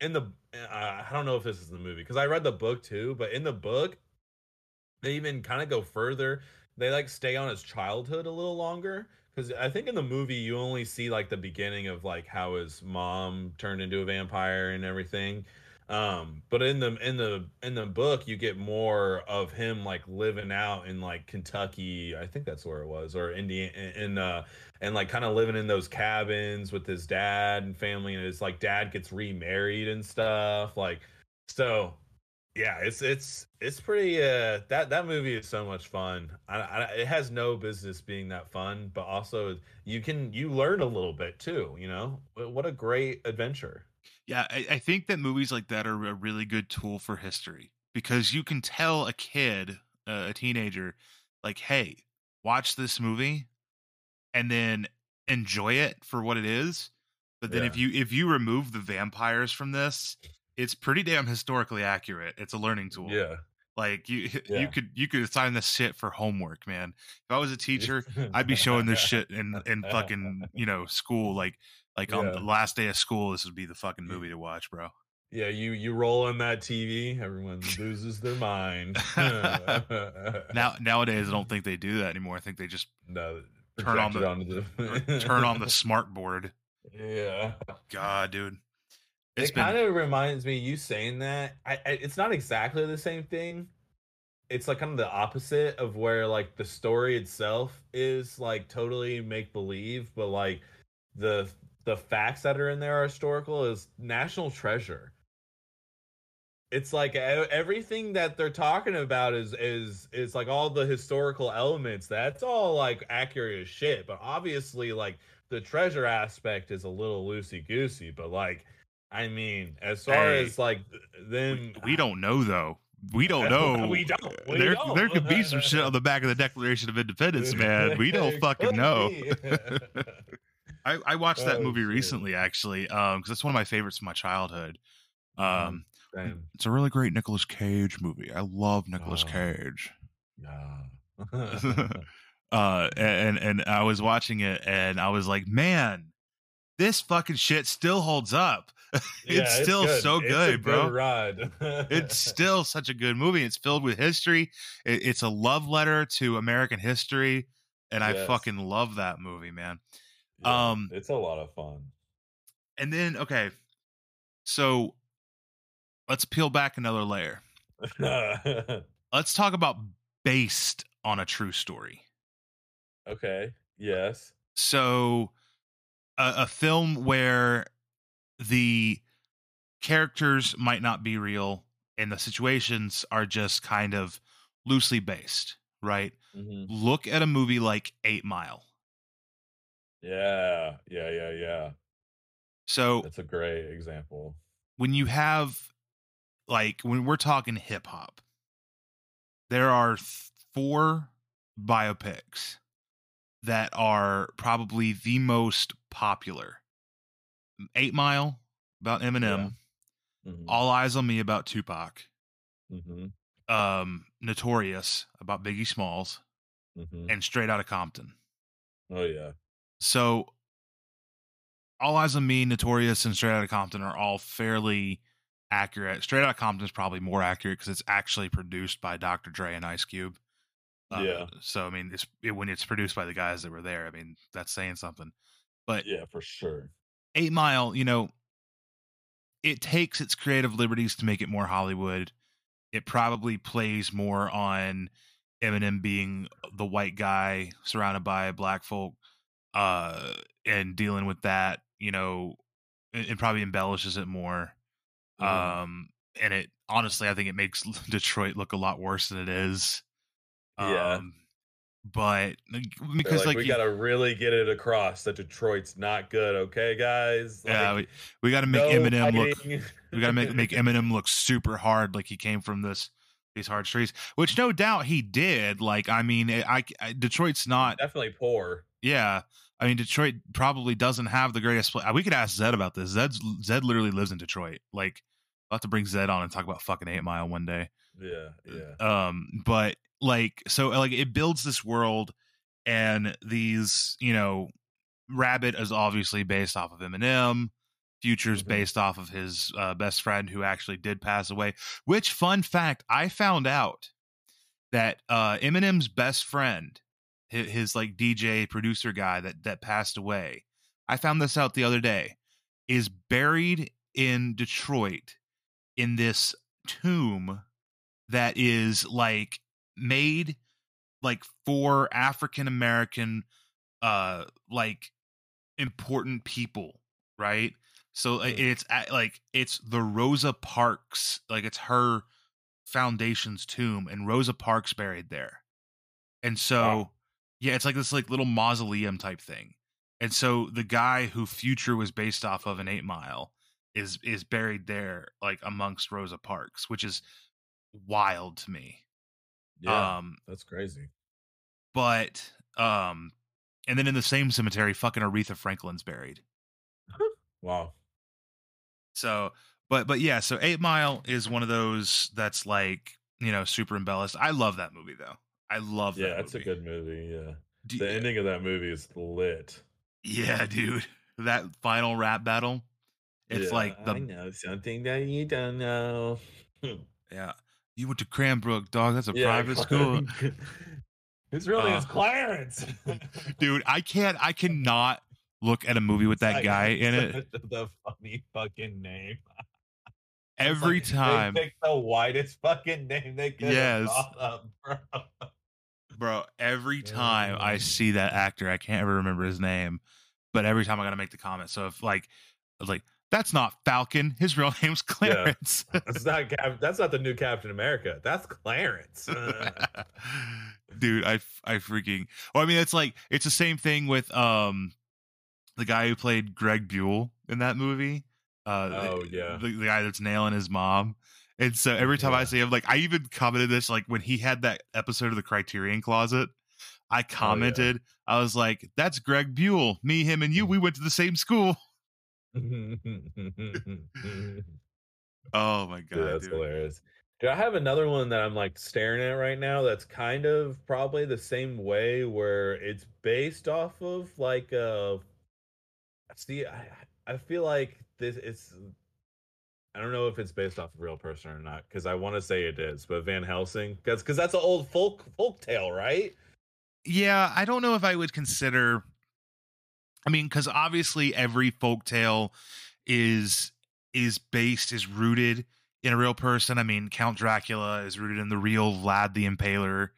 in the uh, i don't know if this is the movie because i read the book too but in the book they even kind of go further. They like stay on his childhood a little longer because I think in the movie you only see like the beginning of like how his mom turned into a vampire and everything. Um, but in the in the in the book you get more of him like living out in like Kentucky, I think that's where it was, or Indiana, in uh, and like kind of living in those cabins with his dad and family, and his like dad gets remarried and stuff. Like, so yeah, it's it's it's pretty. Uh, that that movie is so much fun. I, I, it has no business being that fun, but also you can you learn a little bit too. You know, what a great adventure. Yeah, I, I think that movies like that are a really good tool for history because you can tell a kid, uh, a teenager, like, hey, watch this movie, and then enjoy it for what it is. But then yeah. if you if you remove the vampires from this, it's pretty damn historically accurate. It's a learning tool. Yeah. Like you [laughs] Yeah. you could you could assign this shit for homework, man. If I was a [laughs] teacher, I'd be showing this [laughs] shit in in fucking you know school like like on Yeah. the last day of school. This would be the fucking movie to watch, bro. Yeah, you you roll on that TV, everyone loses their mind. [laughs] Now nowadays, I don't think they do that anymore. I think they just no, [laughs] turn on the- the turn on the smart board. Yeah, God, dude, it's it been kind of reminds me. You saying that, I, I it's not exactly the same thing. It's like kind of the opposite of where like the story itself is like totally make believe, but like the the facts that are in there are historical. Is National Treasure. It's like everything that they're talking about is is is like all the historical elements. That's all like accurate as shit. But obviously, like the treasure aspect is a little loosey goosey. But like, I mean, as far Hey, as like then them, we don't know though. We don't [laughs] know. We don't. We there, don't. there could be [laughs] some shit on the back of the Declaration of Independence, man. We don't [laughs] fucking know. I, I watched that Oh, movie shit. recently, actually, um, because it's one of my favorites from my childhood. Um, Damn. it's a really great Nicolas Cage movie. I love Nicolas Oh. Cage. Yeah. [laughs] [laughs] uh and and I was watching it and I was like, man, this fucking shit still holds up. [laughs] Yeah, it's still so It's a good, bro. ride. It's still such a good movie. It's filled with history. It, it's a love letter to American history, and I fucking love that movie, man. Yeah, um, it's a lot of fun. And then okay, so let's peel back another layer. [laughs] Let's talk about based on a true story. okay. Yes. so a, a film where the characters might not be real and the situations are just kind of loosely based right Mhm. look at a movie like eight mile Yeah. Yeah. Yeah. Yeah. so That's a great example. when you have like when we're talking hip hop there are th- four biopics that are probably the most popular 8 mile about Eminem Mhm. All Eyez on Me about Tupac Mhm. um Notorious about Biggie Smalls Mhm. and Straight Outta Compton Oh yeah. So All Eyez on Me notorious and straight Outta compton are all fairly accurate. Straight Outta compton is probably more accurate because it's actually produced by dr dre and ice cube. Uh, Yeah. so i mean it's it, when it's produced by the guys that were there i mean that's saying something. But Yeah, for sure. eight mile you know it takes its creative liberties to make it more hollywood. It probably plays more on eminem being the white guy surrounded by black folk uh and dealing with that you know it, it probably embellishes it more Mhm. um and it honestly i think it makes [laughs] detroit look a lot worse than it is Yeah. um but because like, like, we gotta really get it across that Detroit's not good, okay, guys? yeah we, we got to make no eminem look we got to make make [laughs] Eminem look super hard, like he came from this these hard streets, which no doubt he did. Like, I mean, I, I Detroit's not. definitely poor. Yeah, I mean, Detroit probably doesn't have the greatest. Play. We could ask Zed about this. Zed's Zed literally lives in Detroit. Like, I'll have to bring Zed on and talk about fucking Eight Mile one day. Yeah, yeah. Um, but like, so like, it builds this world, and these, you know, Rabbit is obviously based off of Eminem. Future's Mhm. based off of his uh, best friend who actually did pass away. Which fun fact I found out that uh, Eminem's best friend, his, his like DJ producer guy that that passed away. I found this out the other day. Is buried in Detroit in this tomb that is like made like for African American uh like important people, right? So it's at, like it's the Rosa Parks, like it's her foundation's tomb, and Rosa Parks buried there. And so, Wow. Yeah, it's like this like little mausoleum type thing. And so the guy who Future was based off of in Eight Mile is is buried there, like amongst Rosa Parks, which is wild to me. Yeah, Um, that's crazy. but um, and then in the same cemetery, fucking Aretha Franklin's buried. [laughs] Wow. So, but but yeah, so Eight Mile is one of those that's like you know, super embellished. I love that movie though. I love that. Yeah, that that's a good movie. Yeah, Do- the ending of that movie is lit. Yeah, dude. [laughs] That final rap battle. It's Yeah, like the I know something that you don't know. yeah. You went to Cranbrook, dog. That's a Yeah, [laughs] private school. it's really is Uh, Clarence. [laughs] Dude, I can't I cannot look at a movie with that Like, guy in it. The funny fucking name. Every like, time. they pick the whitest fucking name they could. Yes. Bro. Bro, every time I Mm. see that actor, I can't ever remember his name, but every time I gotta make the comment. So if like like, that's not Falcon, his real [laughs] name's Clarence. That's not Cap- that's not the new Captain America. That's Clarence. [laughs] [laughs] dude I I freaking well i mean it's like it's the same thing with um the guy who played greg buell in that movie uh Oh, yeah. the, the guy that's nailing his mom and so every time i see him like i even commented this like when he had that episode of the criterion closet Oh, i commented i was like that's greg buell me him and you we went to the same school [laughs] oh my god that's dude. hilarious. Dude, I have another one that I'm like staring at right now that's kind of probably the same way where it's based off of like uh see I I feel like this it's I don't know if it's based off a real person or not because I want to say it is, but Van Helsing because because that's an old folk folk tale, right? Yeah, I don't know if I would consider. I mean, because obviously every folk tale is is based is rooted in a real person. I mean, Count Dracula is rooted in the real Vlad the Impaler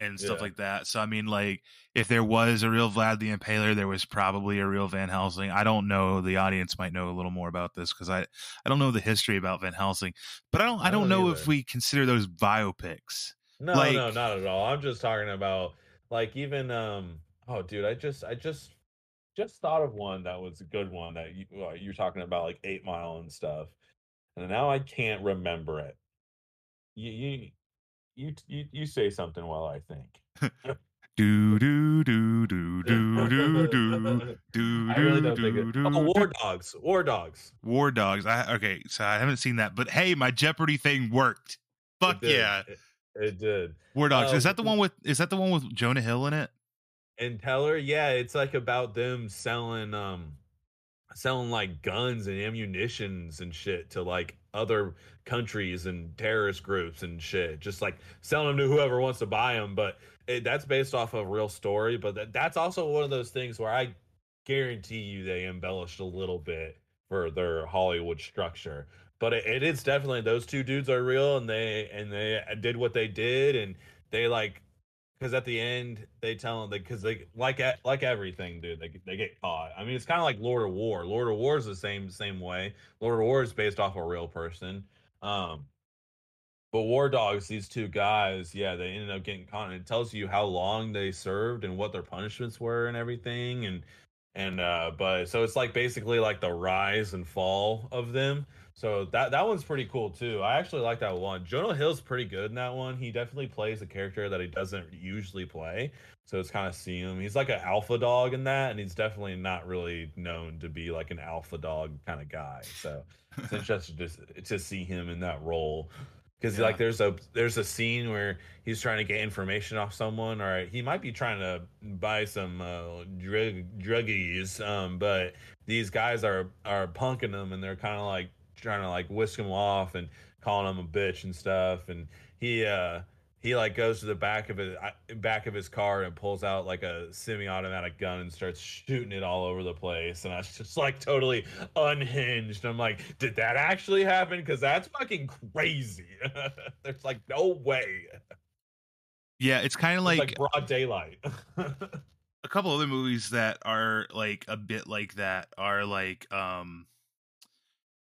and stuff Yeah. like that. So I mean, like if there was a real Vlad the Impaler, there was probably a real Van Helsing. I don't know. The audience might know a little more about this because I I don't know the history about Van Helsing, but I don't I, I don't, know if we consider those biopics. No, Like- no, not at all. I'm just talking about like even um oh dude, I just I just just thought of one that was a good one that you uh, you're talking about like 8 Mile and stuff. And now I can't remember it. You you you you, you say something while I think. [laughs] Do do do do do do do [laughs] do I really do don't think do it. do Oh. War Dogs. War Dogs. War Dogs. I okay, so I haven't seen that, but hey, my Jeopardy thing worked. Fuck did. yeah, It, it did. War Dogs. is Uh, that the one with? Is that the one with Jonah Hill in it? and Teller, yeah, it's like about them selling um selling like guns and ammunitions and shit to like other countries and terrorist groups and shit. Just like selling them to whoever wants to buy them. But it, that's based off of a real story. But that, that's also one of those things where I guarantee you they embellished a little bit for their Hollywood structure. But it, it is definitely those two dudes are real and they and they uh, did what they did and they like because at the end they tell them because they like like everything, dude. They they get caught. I mean, it's kind of like Lord of War. Lord of War is the same same way. Lord of War is based off a real person. Um, but War Dogs, these two guys, yeah, they ended up getting caught. And it tells you how long they served and what their punishments were and everything. And and uh, but so it's like basically like the rise and fall of them. So that that one's pretty cool too. I actually like that one. Jonah Hill's pretty good in that one. He definitely plays a character that he doesn't usually play. So it's kind of see him. He's like an alpha dog in that, and he's definitely not really known to be like an alpha dog kind of guy. So it's [laughs] interesting to to see him in that role. Because Yeah. like there's a there's a scene where he's trying to get information off someone, or he might be trying to buy some uh, drug druggies. Um, but these guys are are punking him, and they're kind of like trying to like whisk him off and calling him a bitch and stuff. And he uh he like goes to the back of his back of his car and pulls out like a semi-automatic gun and starts shooting it all over the place. And I was just like totally unhinged. I'm like, did that actually happen? Because that's fucking crazy. [laughs] There's like no way. Yeah, it's kind of like, like broad daylight. [laughs] a couple other movies that are like a bit like that are like um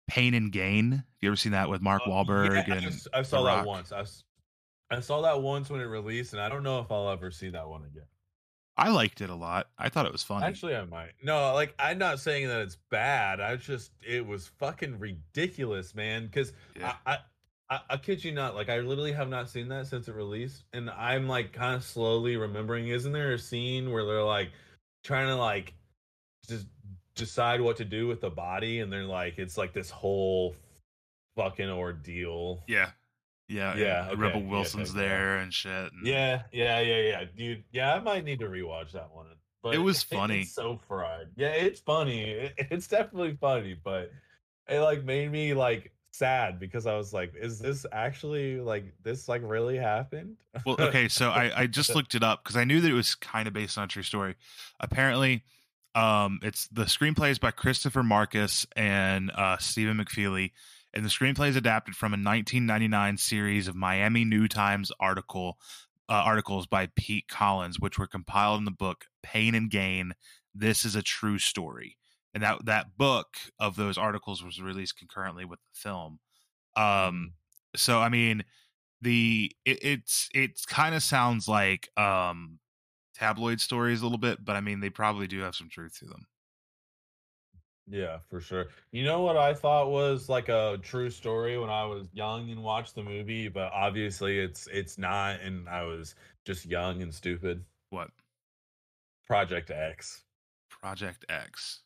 Pain and Gain. Have you ever seen that with Mark Uh, Wahlberg yeah, I and s- I, saw that once. I saw that once when it released, and I don't know if I'll ever see that one again. I liked it a lot. I thought it was funny. Actually, I might. No, like I'm not saying that it's bad. I just it was fucking ridiculous, man. Because Yeah. I, I, I, I kid you not. Like I literally have not seen that since it released, and I'm like kind of slowly remembering. Isn't there a scene where they're like trying to like just decide what to do with the body, and they're like it's like this whole fucking ordeal. yeah. Yeah, Yeah, Rebel okay, yeah, Wilson's yeah. there and shit. And Yeah, yeah, yeah, yeah, dude. Yeah, I might need to rewatch that one. But It was funny. So fried. Yeah, it's funny. It, [laughs] it's definitely funny, but it like made me like sad because I was like, is this actually like this like really happened? Well, okay, so I, I [laughs] just looked it up because I knew that it was kind of based on a true story. Apparently, um, it's the screenplay is by Christopher Marcus and uh, Stephen McFeely, and the screenplay is adapted from a 1999 series of Miami New Times article uh, articles by Pete Collins, which were compiled in the book Pain and Gain. This is a true story, and that that book of those articles was released concurrently with the film. Um, so I mean, the it, it's it's kind of sounds like um tabloid stories a little bit, but I mean they probably do have some truth to them. Yeah, for sure. You know what I thought was like a true story when I was young and watched the movie, but obviously it's it's not, and I was just young and stupid. What Project X. Project X?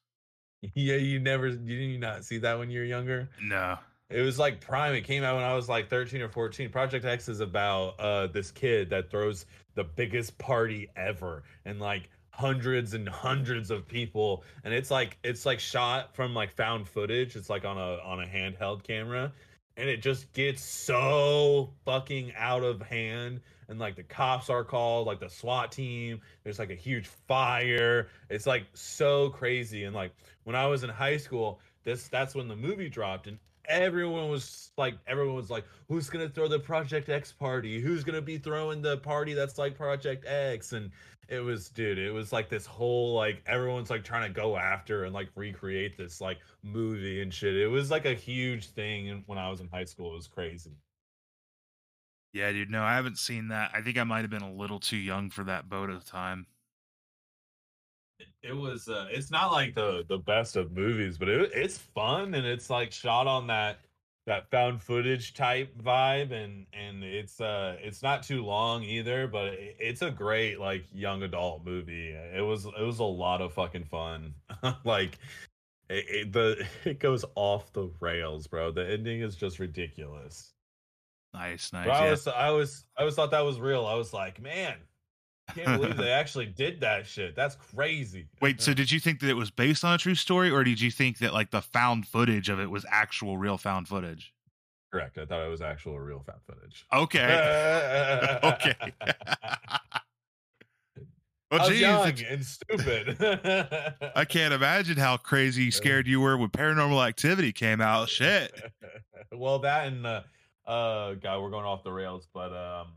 [laughs] Yeah, you never you did you not see that when you were younger? No. It was like prime. It came out when I was like 13 or 14. Project X is about uh this kid that throws the biggest party ever and like hundreds and hundreds of people. And it's like it's like shot from like found footage. It's like on a on a handheld camera. And it just gets so fucking out of hand. And like the cops are called like the SWAT team. There's like a huge fire. It's like so crazy. And like when I was in high school this that's when the movie dropped. And everyone was like everyone was like who's gonna throw the project x party who's gonna be throwing the party that's like project x and it was dude it was like this whole like everyone's like trying to go after and like recreate this like movie and shit it was like a huge thing when i was in high school it was crazy Yeah, dude. No, I haven't seen that. I think I might have been a little too young for that boat at the time. It was uh it's not like the the best of movies but it, it's fun and it's like shot on that that found footage type vibe and and it's uh it's not too long either but it, it's a great like young adult movie it was it was a lot of fucking fun [laughs] like it, it the [laughs] it goes off the rails bro the ending is just ridiculous Nice, nice. but I yeah. was I was I always thought that was real I was like man can't believe they actually did that shit that's crazy Wait, so did you think that it was based on a true story, or did you think that like the found footage of it was actual real found footage? Correct. I thought it was actual real found footage. Okay. [laughs] okay. well, I geez, young it's- and stupid. [laughs] I can't imagine how crazy scared you were when Paranormal Activity came out. Shit. [laughs] well, that and uh, uh, God, we're going off the rails, but um,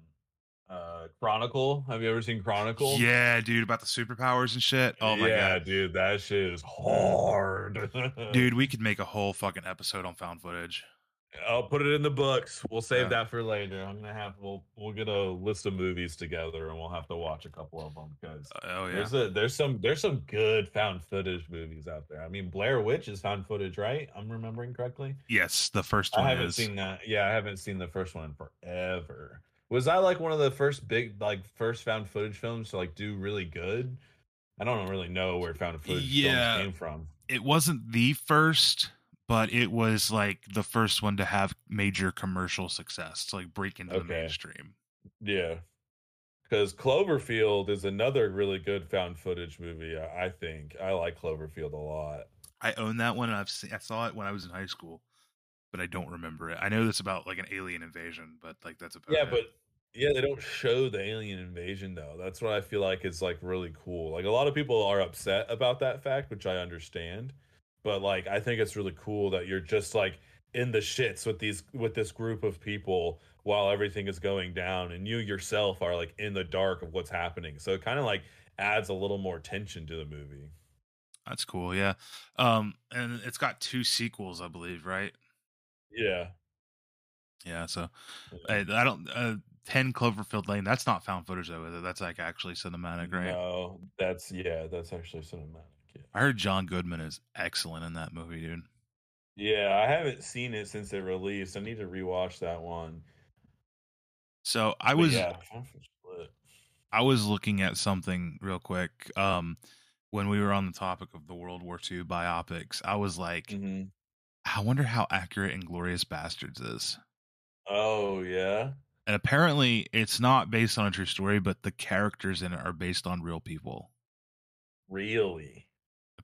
uh, Chronicle. Have you ever seen Chronicle? Yeah, dude, about the superpowers and shit. Oh my yeah, god, dude, that shit is hard, [laughs] dude, we could make a whole fucking episode on found footage. I'll put it in the books. We'll save Yeah. that for later. I'm gonna have we'll we'll get a list of movies together and we'll have to watch a couple of them because Oh yeah, There's a there's some there's some good found footage movies out there. I mean, Blair Witch is found footage, right? I'm remembering correctly. yes, the first one. I haven't is. seen that. Yeah, I haven't seen the first one in forever. Was that like one of the first big like first found footage films to like do really good? I don't really know where found footage Yeah. films came from. It wasn't the first, but it was like the first one to have major commercial success to like break into the mainstream. Yeah. Because Cloverfield is another really good found footage movie. I think I like Cloverfield a lot. I own that one, and I've seen. I saw it when I was in high school, but I don't remember it. I know it's about like an alien invasion, but like that's about Yeah, it. but yeah, they don't show the alien invasion though. That's what I feel like is like really cool. Like a lot of people are upset about that fact, which I understand. But like I think it's really cool that you're just like in the shits with these with this group of people while everything is going down and you yourself are like in the dark of what's happening. So it kind of like adds a little more tension to the movie. that's cool. Yeah, um, and it's got two sequels, I believe, right? Yeah. Yeah, so. I, I don't. Uh, Ten Cloverfield Lane. That's not found footage though. it? That's like actually cinematic, right? No, that's yeah, that's actually cinematic. Yeah. I heard John Goodman is excellent in that movie, dude. Yeah, I haven't seen it since it released. I need to rewatch that one. So I was yeah. I was looking at something real quick. Um, when we were on the topic of the World War II biopics, I was like, Mhm. I wonder how accurate Inglourious Basterds is. Oh yeah. And apparently it's not based on a true story, but the characters in it are based on real people. Really?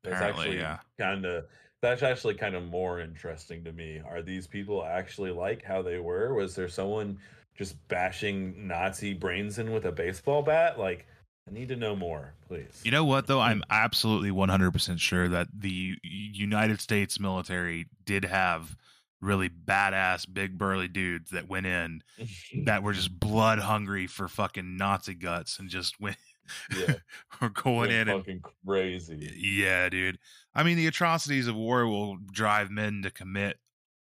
That's Apparently, actually yeah. kinda that's actually kind of more interesting to me. Are these people actually like how they were? Was there someone just bashing Nazi brains in with a baseball bat? Like, I need to know more, please. You know what though? Hmm. I'm absolutely 100% sure that the United States military did have really badass big burly dudes that went in that were just [laughs] blood hungry for fucking Nazi guts and just went Yeah. [laughs] were going Went in and fucking crazy. yeah, dude. I mean, the atrocities of war will drive men to commit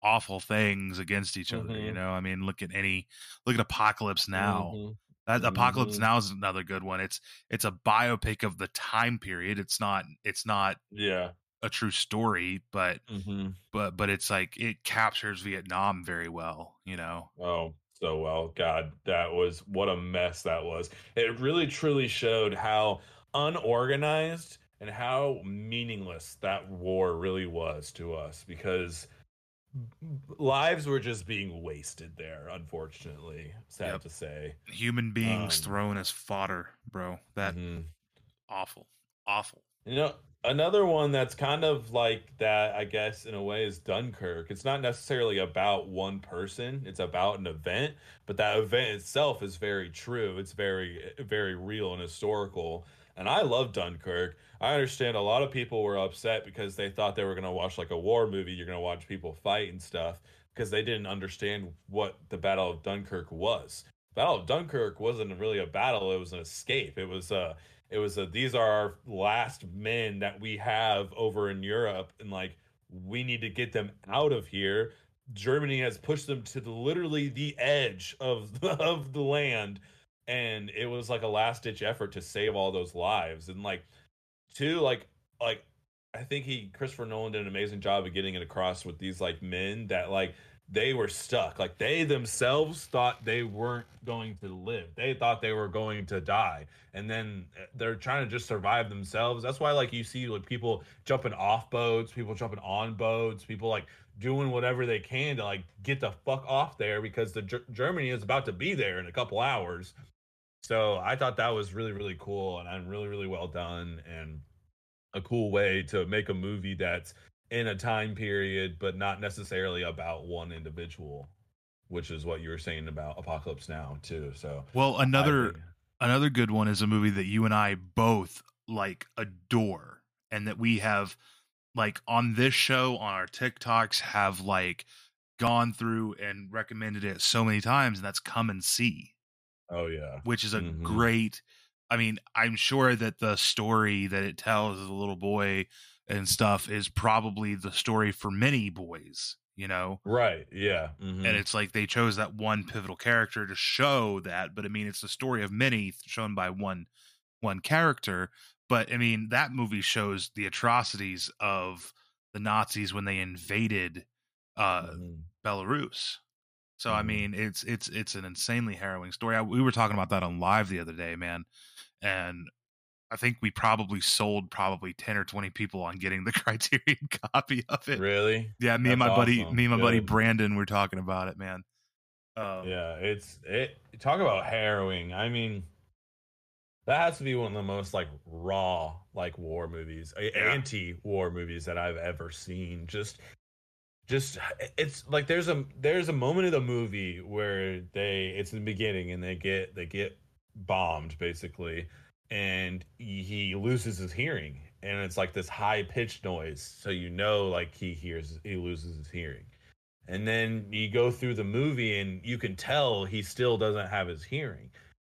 awful things against each other. You Mhm. know, I mean, look at any look at Apocalypse Now. Mhm. That Apocalypse Mhm. Now is another good one. It's it's a biopic of the time period. It's not it's not Yeah. A true story, but Mhm. but but it's like it captures Vietnam very well. You know. Oh, so well. God, that was what a mess that was. It really truly showed how unorganized and how meaningless that war really was to us because lives were just being wasted there, unfortunately. Sad Yep. to say. Human beings Um, thrown as fodder, bro. That Mhm. awful, awful. You know, another one that's kind of like that, I guess, in a way, is Dunkirk. It's not necessarily about one person, it's about an event, but that event itself is very true. It's very, very real and historical. And I love Dunkirk. I understand a lot of people were upset because they thought they were going to watch like a war movie. You're going to watch people fight and stuff because they didn't understand what the Battle of Dunkirk was. Battle of Dunkirk wasn't really a battle, it was an escape. It was a it was a these are our last men that we have over in Europe and like we need to get them out of here. Germany has pushed them to the, literally the edge of the, [laughs] of the land and it was like a last ditch effort to save all those lives and like two like like I think he Christopher Nolan did an amazing job of getting it across with these like men that like they were stuck. Like they themselves thought they weren't going to live. They thought they were going to die. And then uh, they're trying to just survive themselves. That's why like you see like people jumping off boats, people jumping on boats, people like doing whatever they can to like get the fuck off there because the Ger- Germany is about to be there in a couple hours. So I thought that was really really cool and I'm really really well done and a cool way to make a movie that's in a time period but not necessarily about one individual which is what you were saying about apocalypse now too. So Well, another another good one is a movie that you and I both like adore and that we have like on this show on our TikToks have like gone through and recommended it so many times and that's Come and See, oh yeah. Which is a Mhm. great I mean, I'm sure that the story that it tells as a little boy and stuff is probably the story for many boys, you know. right yeah mhm. and it's like they chose that one pivotal character to show that but i mean it's the story of many shown by one one character but i mean that movie shows the atrocities of the nazis when they invaded uh Mhm. belarus so i Mhm. mean it's it's it's an insanely harrowing story I, we were talking about that on live the other day man and i think we probably sold probably 10 or 20 people on getting the [laughs] criterion copy of it really yeah, me and That's my buddy, me and my buddy Good. Brandon were talking about it, man. Um, yeah it's it talk about harrowing i mean that has to be one of the most like raw like war movies Yeah. anti-war movies that i've ever seen just just it's like there's a there's a moment in the movie where they it's in the beginning and they get they get bombed basically and he, loses his hearing and it's like this high pitched noise so you know like he hears he loses his hearing. And then you go through the movie and you can tell he still doesn't have his hearing.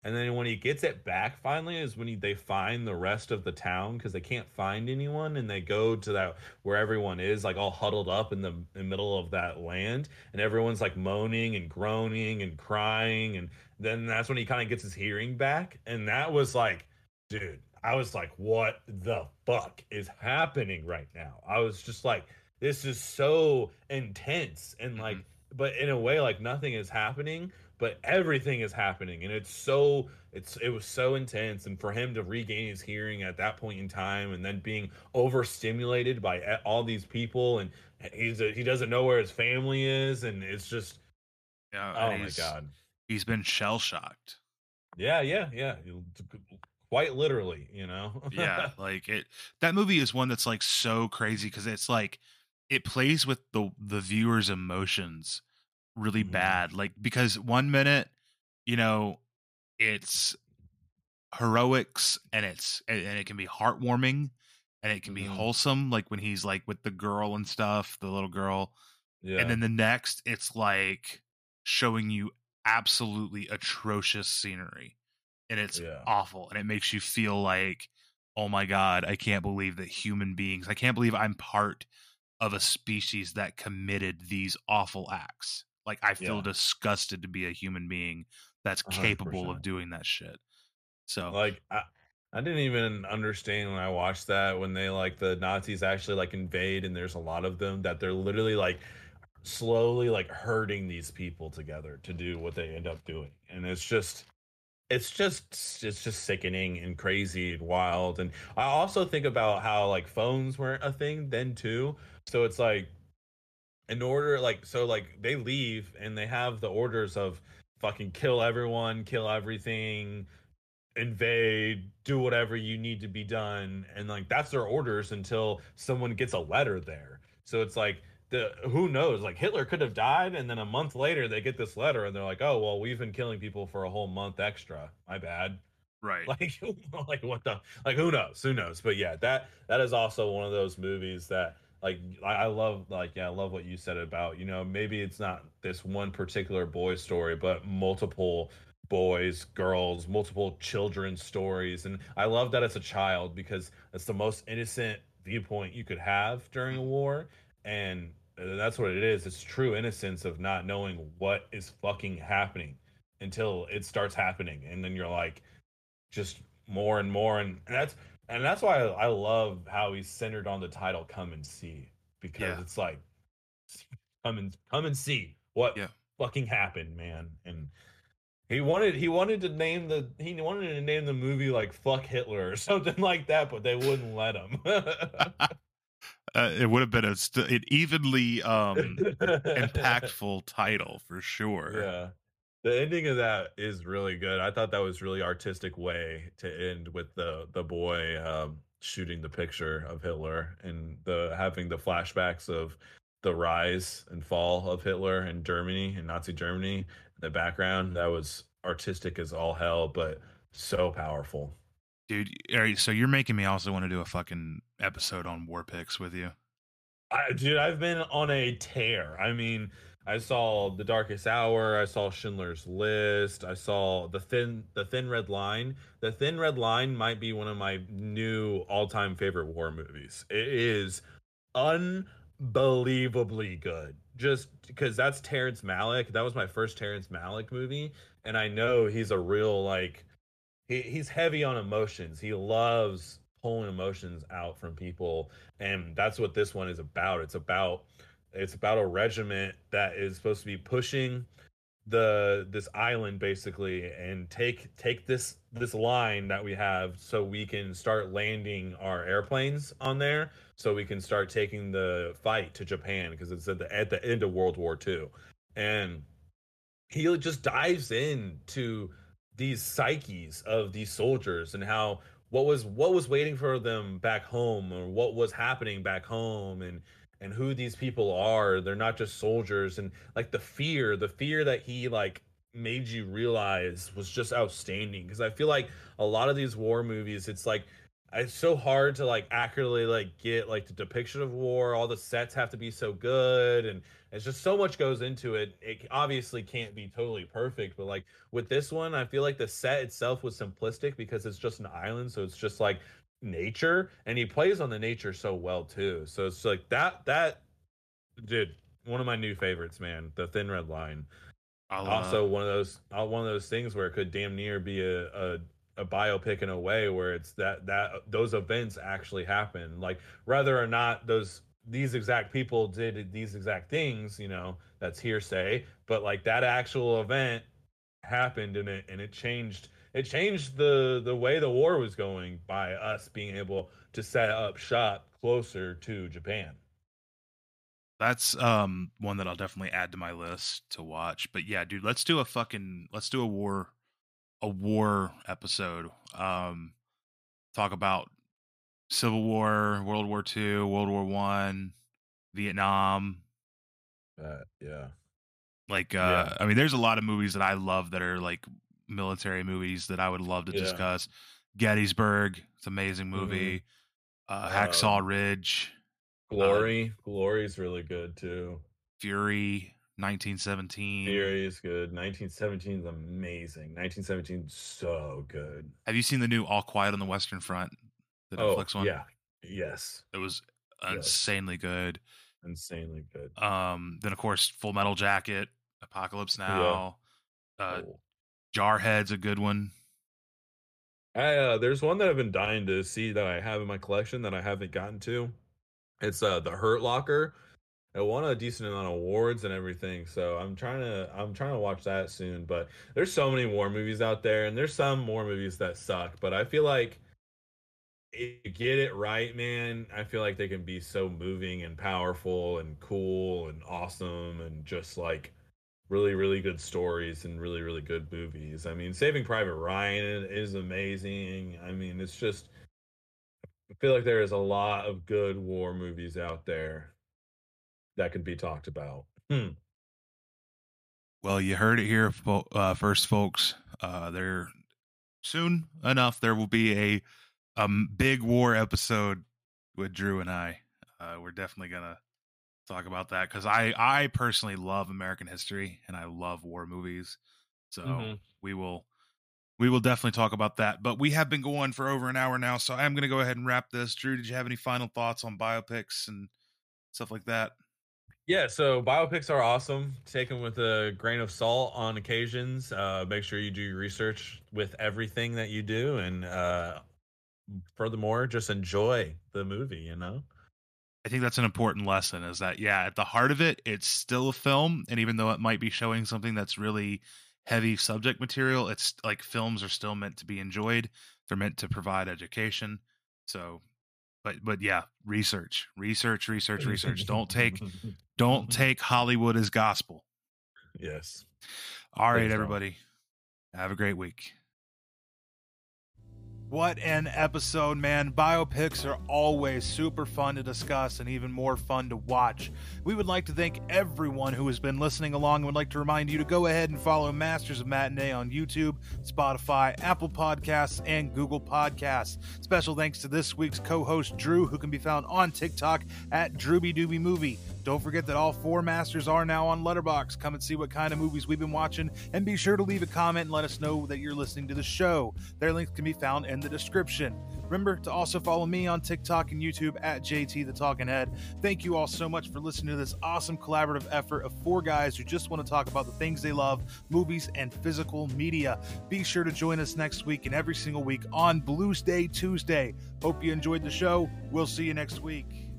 And then when he gets it back finally is when he, they find the rest of the town because they can't find anyone and they go to that where everyone is like all huddled up in the, in the middle of that land and everyone's like moaning and groaning and crying and then that's when he kind of gets his hearing back and that was like dude i was like what the fuck is happening right now i was just like this is so intense and like mm-hmm. but in a way like nothing is happening but everything is happening and it's so it's it was so intense and for him to regain his hearing at that point in time and then being overstimulated by all these people and he's a, he doesn't know where his family is and it's just Yeah. Oh my god. He's been shell shocked. Yeah, yeah, yeah. Quite literally, you know. yeah, [laughs] like it. That movie is one that's like so crazy because it's like it plays with the the viewer's emotions really Mhm. bad. Like because one minute, you know, it's heroics and it's and, and it can be heartwarming and it can be Mhm. wholesome like when he's like with the girl and stuff the little girl Yeah. and then the next it's like showing you absolutely atrocious scenery and it's Yeah. awful and it makes you feel like oh my god i can't believe that human beings i can't believe i'm part of a species that committed these awful acts like i feel Yeah. disgusted to be a human being that's A hundred capable of doing that shit so like I, I didn't even understand when I watched that when they like the Nazis actually like invade and there's a lot of them that they're literally like slowly like herding these people together to do what they end up doing and it's just it's just it's just sickening and crazy and wild. And i also think about how like phones weren't a thing then too. So it's like in order like so like they leave and they have the orders of fucking kill everyone kill everything invade do whatever you need to be done. And like that's their orders until someone gets a letter there. So it's like the who knows? Like hitler could have died and then a month later they get this letter and they're like oh well we've been killing people for a whole month extra. My bad. Right. [laughs] Like [laughs] like what the like who knows? Who knows? But yeah that that is also one of those movies that like i love like yeah i love what you said about you know maybe it's not this one particular boy story but multiple boys girls multiple children stories. And i love that it's a child because it's the most innocent viewpoint you could have during a war. And uh, that's what it is. It's true innocence of not knowing what is fucking happening until it starts happening. And then you're like just more and more. And, and that's and that's why I, I love how he's centered on the title come and see because Yeah. it's like come and come and see what Yeah. fucking happened man. And he wanted he wanted to name the he wanted to name the movie like fuck hitler or [laughs] something like that but they wouldn't let him [laughs] uh, it would have been a st- an evenly [laughs] um impactful title for sure Yeah. The ending of that is really good. I thought that was really artistic way to end with the the boy um, shooting the picture of Hitler and the having the flashbacks of the rise and fall of Hitler and Germany and Nazi Germany in the background. That was artistic as all hell, but so powerful. dude so you're making me also want to do a fucking episode on war picks with you I, dude, I've been on a tear. I mean, I saw The Darkest Hour. I saw Schindler's List. I saw the thin, the Thin Red Line. The Thin Red Line might be one of my new all-time favorite war movies. It is unbelievably good. Just because that's Terrence Malick. That was my first Terrence Malick movie, and I know he's a real like he, he's heavy on emotions. He loves pulling emotions out from people, and that's what this one is about. It's about it's about a regiment that is supposed to be pushing the this island basically and take take this this line that we have so we can start landing our airplanes on there so we can start taking the fight to Japan because it's at the at the end of World War II and he just dives into these psyches of these soldiers and how what was what was waiting for them back home or what was happening back home and and who these people are. They're not just soldiers. And like the fear the fear that he like made you realize was just outstanding. Because i feel like a lot of these war movies it's like it's so hard to like accurately like get like the depiction of war. All the sets have to be so good and it's just so much goes into it. It obviously can't be totally perfect but like with this one i feel like the set itself was simplistic because it's just an island so it's just like nature and he plays on the nature so well too. So it's like that that dude one of my new favorites man the thin red line. I'll, uh, also one of those uh, one of those things where it could damn near be a, a a biopic in a way where it's that that those events actually happen. Like whether or not those these exact people did these exact things you know that's hearsay but like that actual event happened and it and it changed it changed the the way the war was going by us being able to set up shop closer to Japan that's um one that I'll definitely add to my list to watch. But yeah, dude, let's do a fucking let's do a war a war episode. Um talk about Civil War, World War Two, World War One, Vietnam. Uh, yeah. Like uh Yeah. I mean there's a lot of movies that I love that are like military movies that I would love to Yeah. discuss. Gettysburg, it's an amazing movie. Uh Hacksaw Um, Ridge, Glory. Glory's really good too. Fury, 1917. Fury is good. 1917 is amazing. 1917 so good. Have you seen the new All Quiet on the Western Front? The Netflix one? Oh, yeah. Yes. It was Yes. insanely good. Insanely good. Um, then of course Full Metal Jacket, Apocalypse Now, uh, Oh. Jarhead's a good one. I, uh, there's one that I've been dying to see that I have in my collection that I haven't gotten to. It's uh the Hurt Locker. It won a decent amount of awards and everything, so I'm trying to I'm trying to watch that soon. But there's so many war movies out there, and there's some more movies that suck. But I feel like get it right, man, I feel like they can be so moving and powerful and cool and awesome and just like really really good stories and really really good movies. I mean, Saving Private Ryan is amazing. I mean, it's just I feel like there is a lot of good war movies out there that could be talked about. Hmm. Well, you heard it here uh, first, folks. Uh, there soon enough there will be a um big war episode with Drew and I. Uh, we're definitely gonna talk about that because I I personally love American history and I love war movies. So Mhm. we will we will definitely talk about that. But we have been going for over an hour now, so I'm gonna go ahead and wrap this. Drew, did you have any final thoughts on biopics and stuff like that? Yeah, so biopics are awesome. Take them with a grain of salt on occasions. Uh, make sure you do your research with everything that you do, and uh, furthermore, just enjoy the movie. You know. I think that's an important lesson is that yeah, at the heart of it, it's still a film and even though it might be showing something that's really heavy subject material, it's like films are still meant to be enjoyed. They're meant to provide education. So but but yeah, research, research, research, research. Don't take [laughs] don't take Hollywood as gospel. Yes. All right, everybody. Have a great week. What an episode, man. Biopics are always super fun to discuss and even more fun to watch. We would like to thank everyone who has been listening along and would like to remind you to go ahead and follow Masters of Matinee on YouTube, Spotify, Apple Podcasts, and Google Podcasts. Special thanks to this week's co host, Drew, who can be found on TikTok at Drewbie Doobie Movie. Don't forget that all four masters are now on Letterboxd. Come and see what kind of movies we've been watching, and be sure to leave a comment and let us know that you're listening to the show. Their links can be found in the description. Remember to also follow me on TikTok and YouTube at JT the Talking Head. Thank you all so much for listening to this awesome collaborative effort of four guys who just want to talk about the things they love, movies and physical media. Be sure to join us next week and every single week on Blues Day Tuesday. Hope you enjoyed the show. We'll see you next week.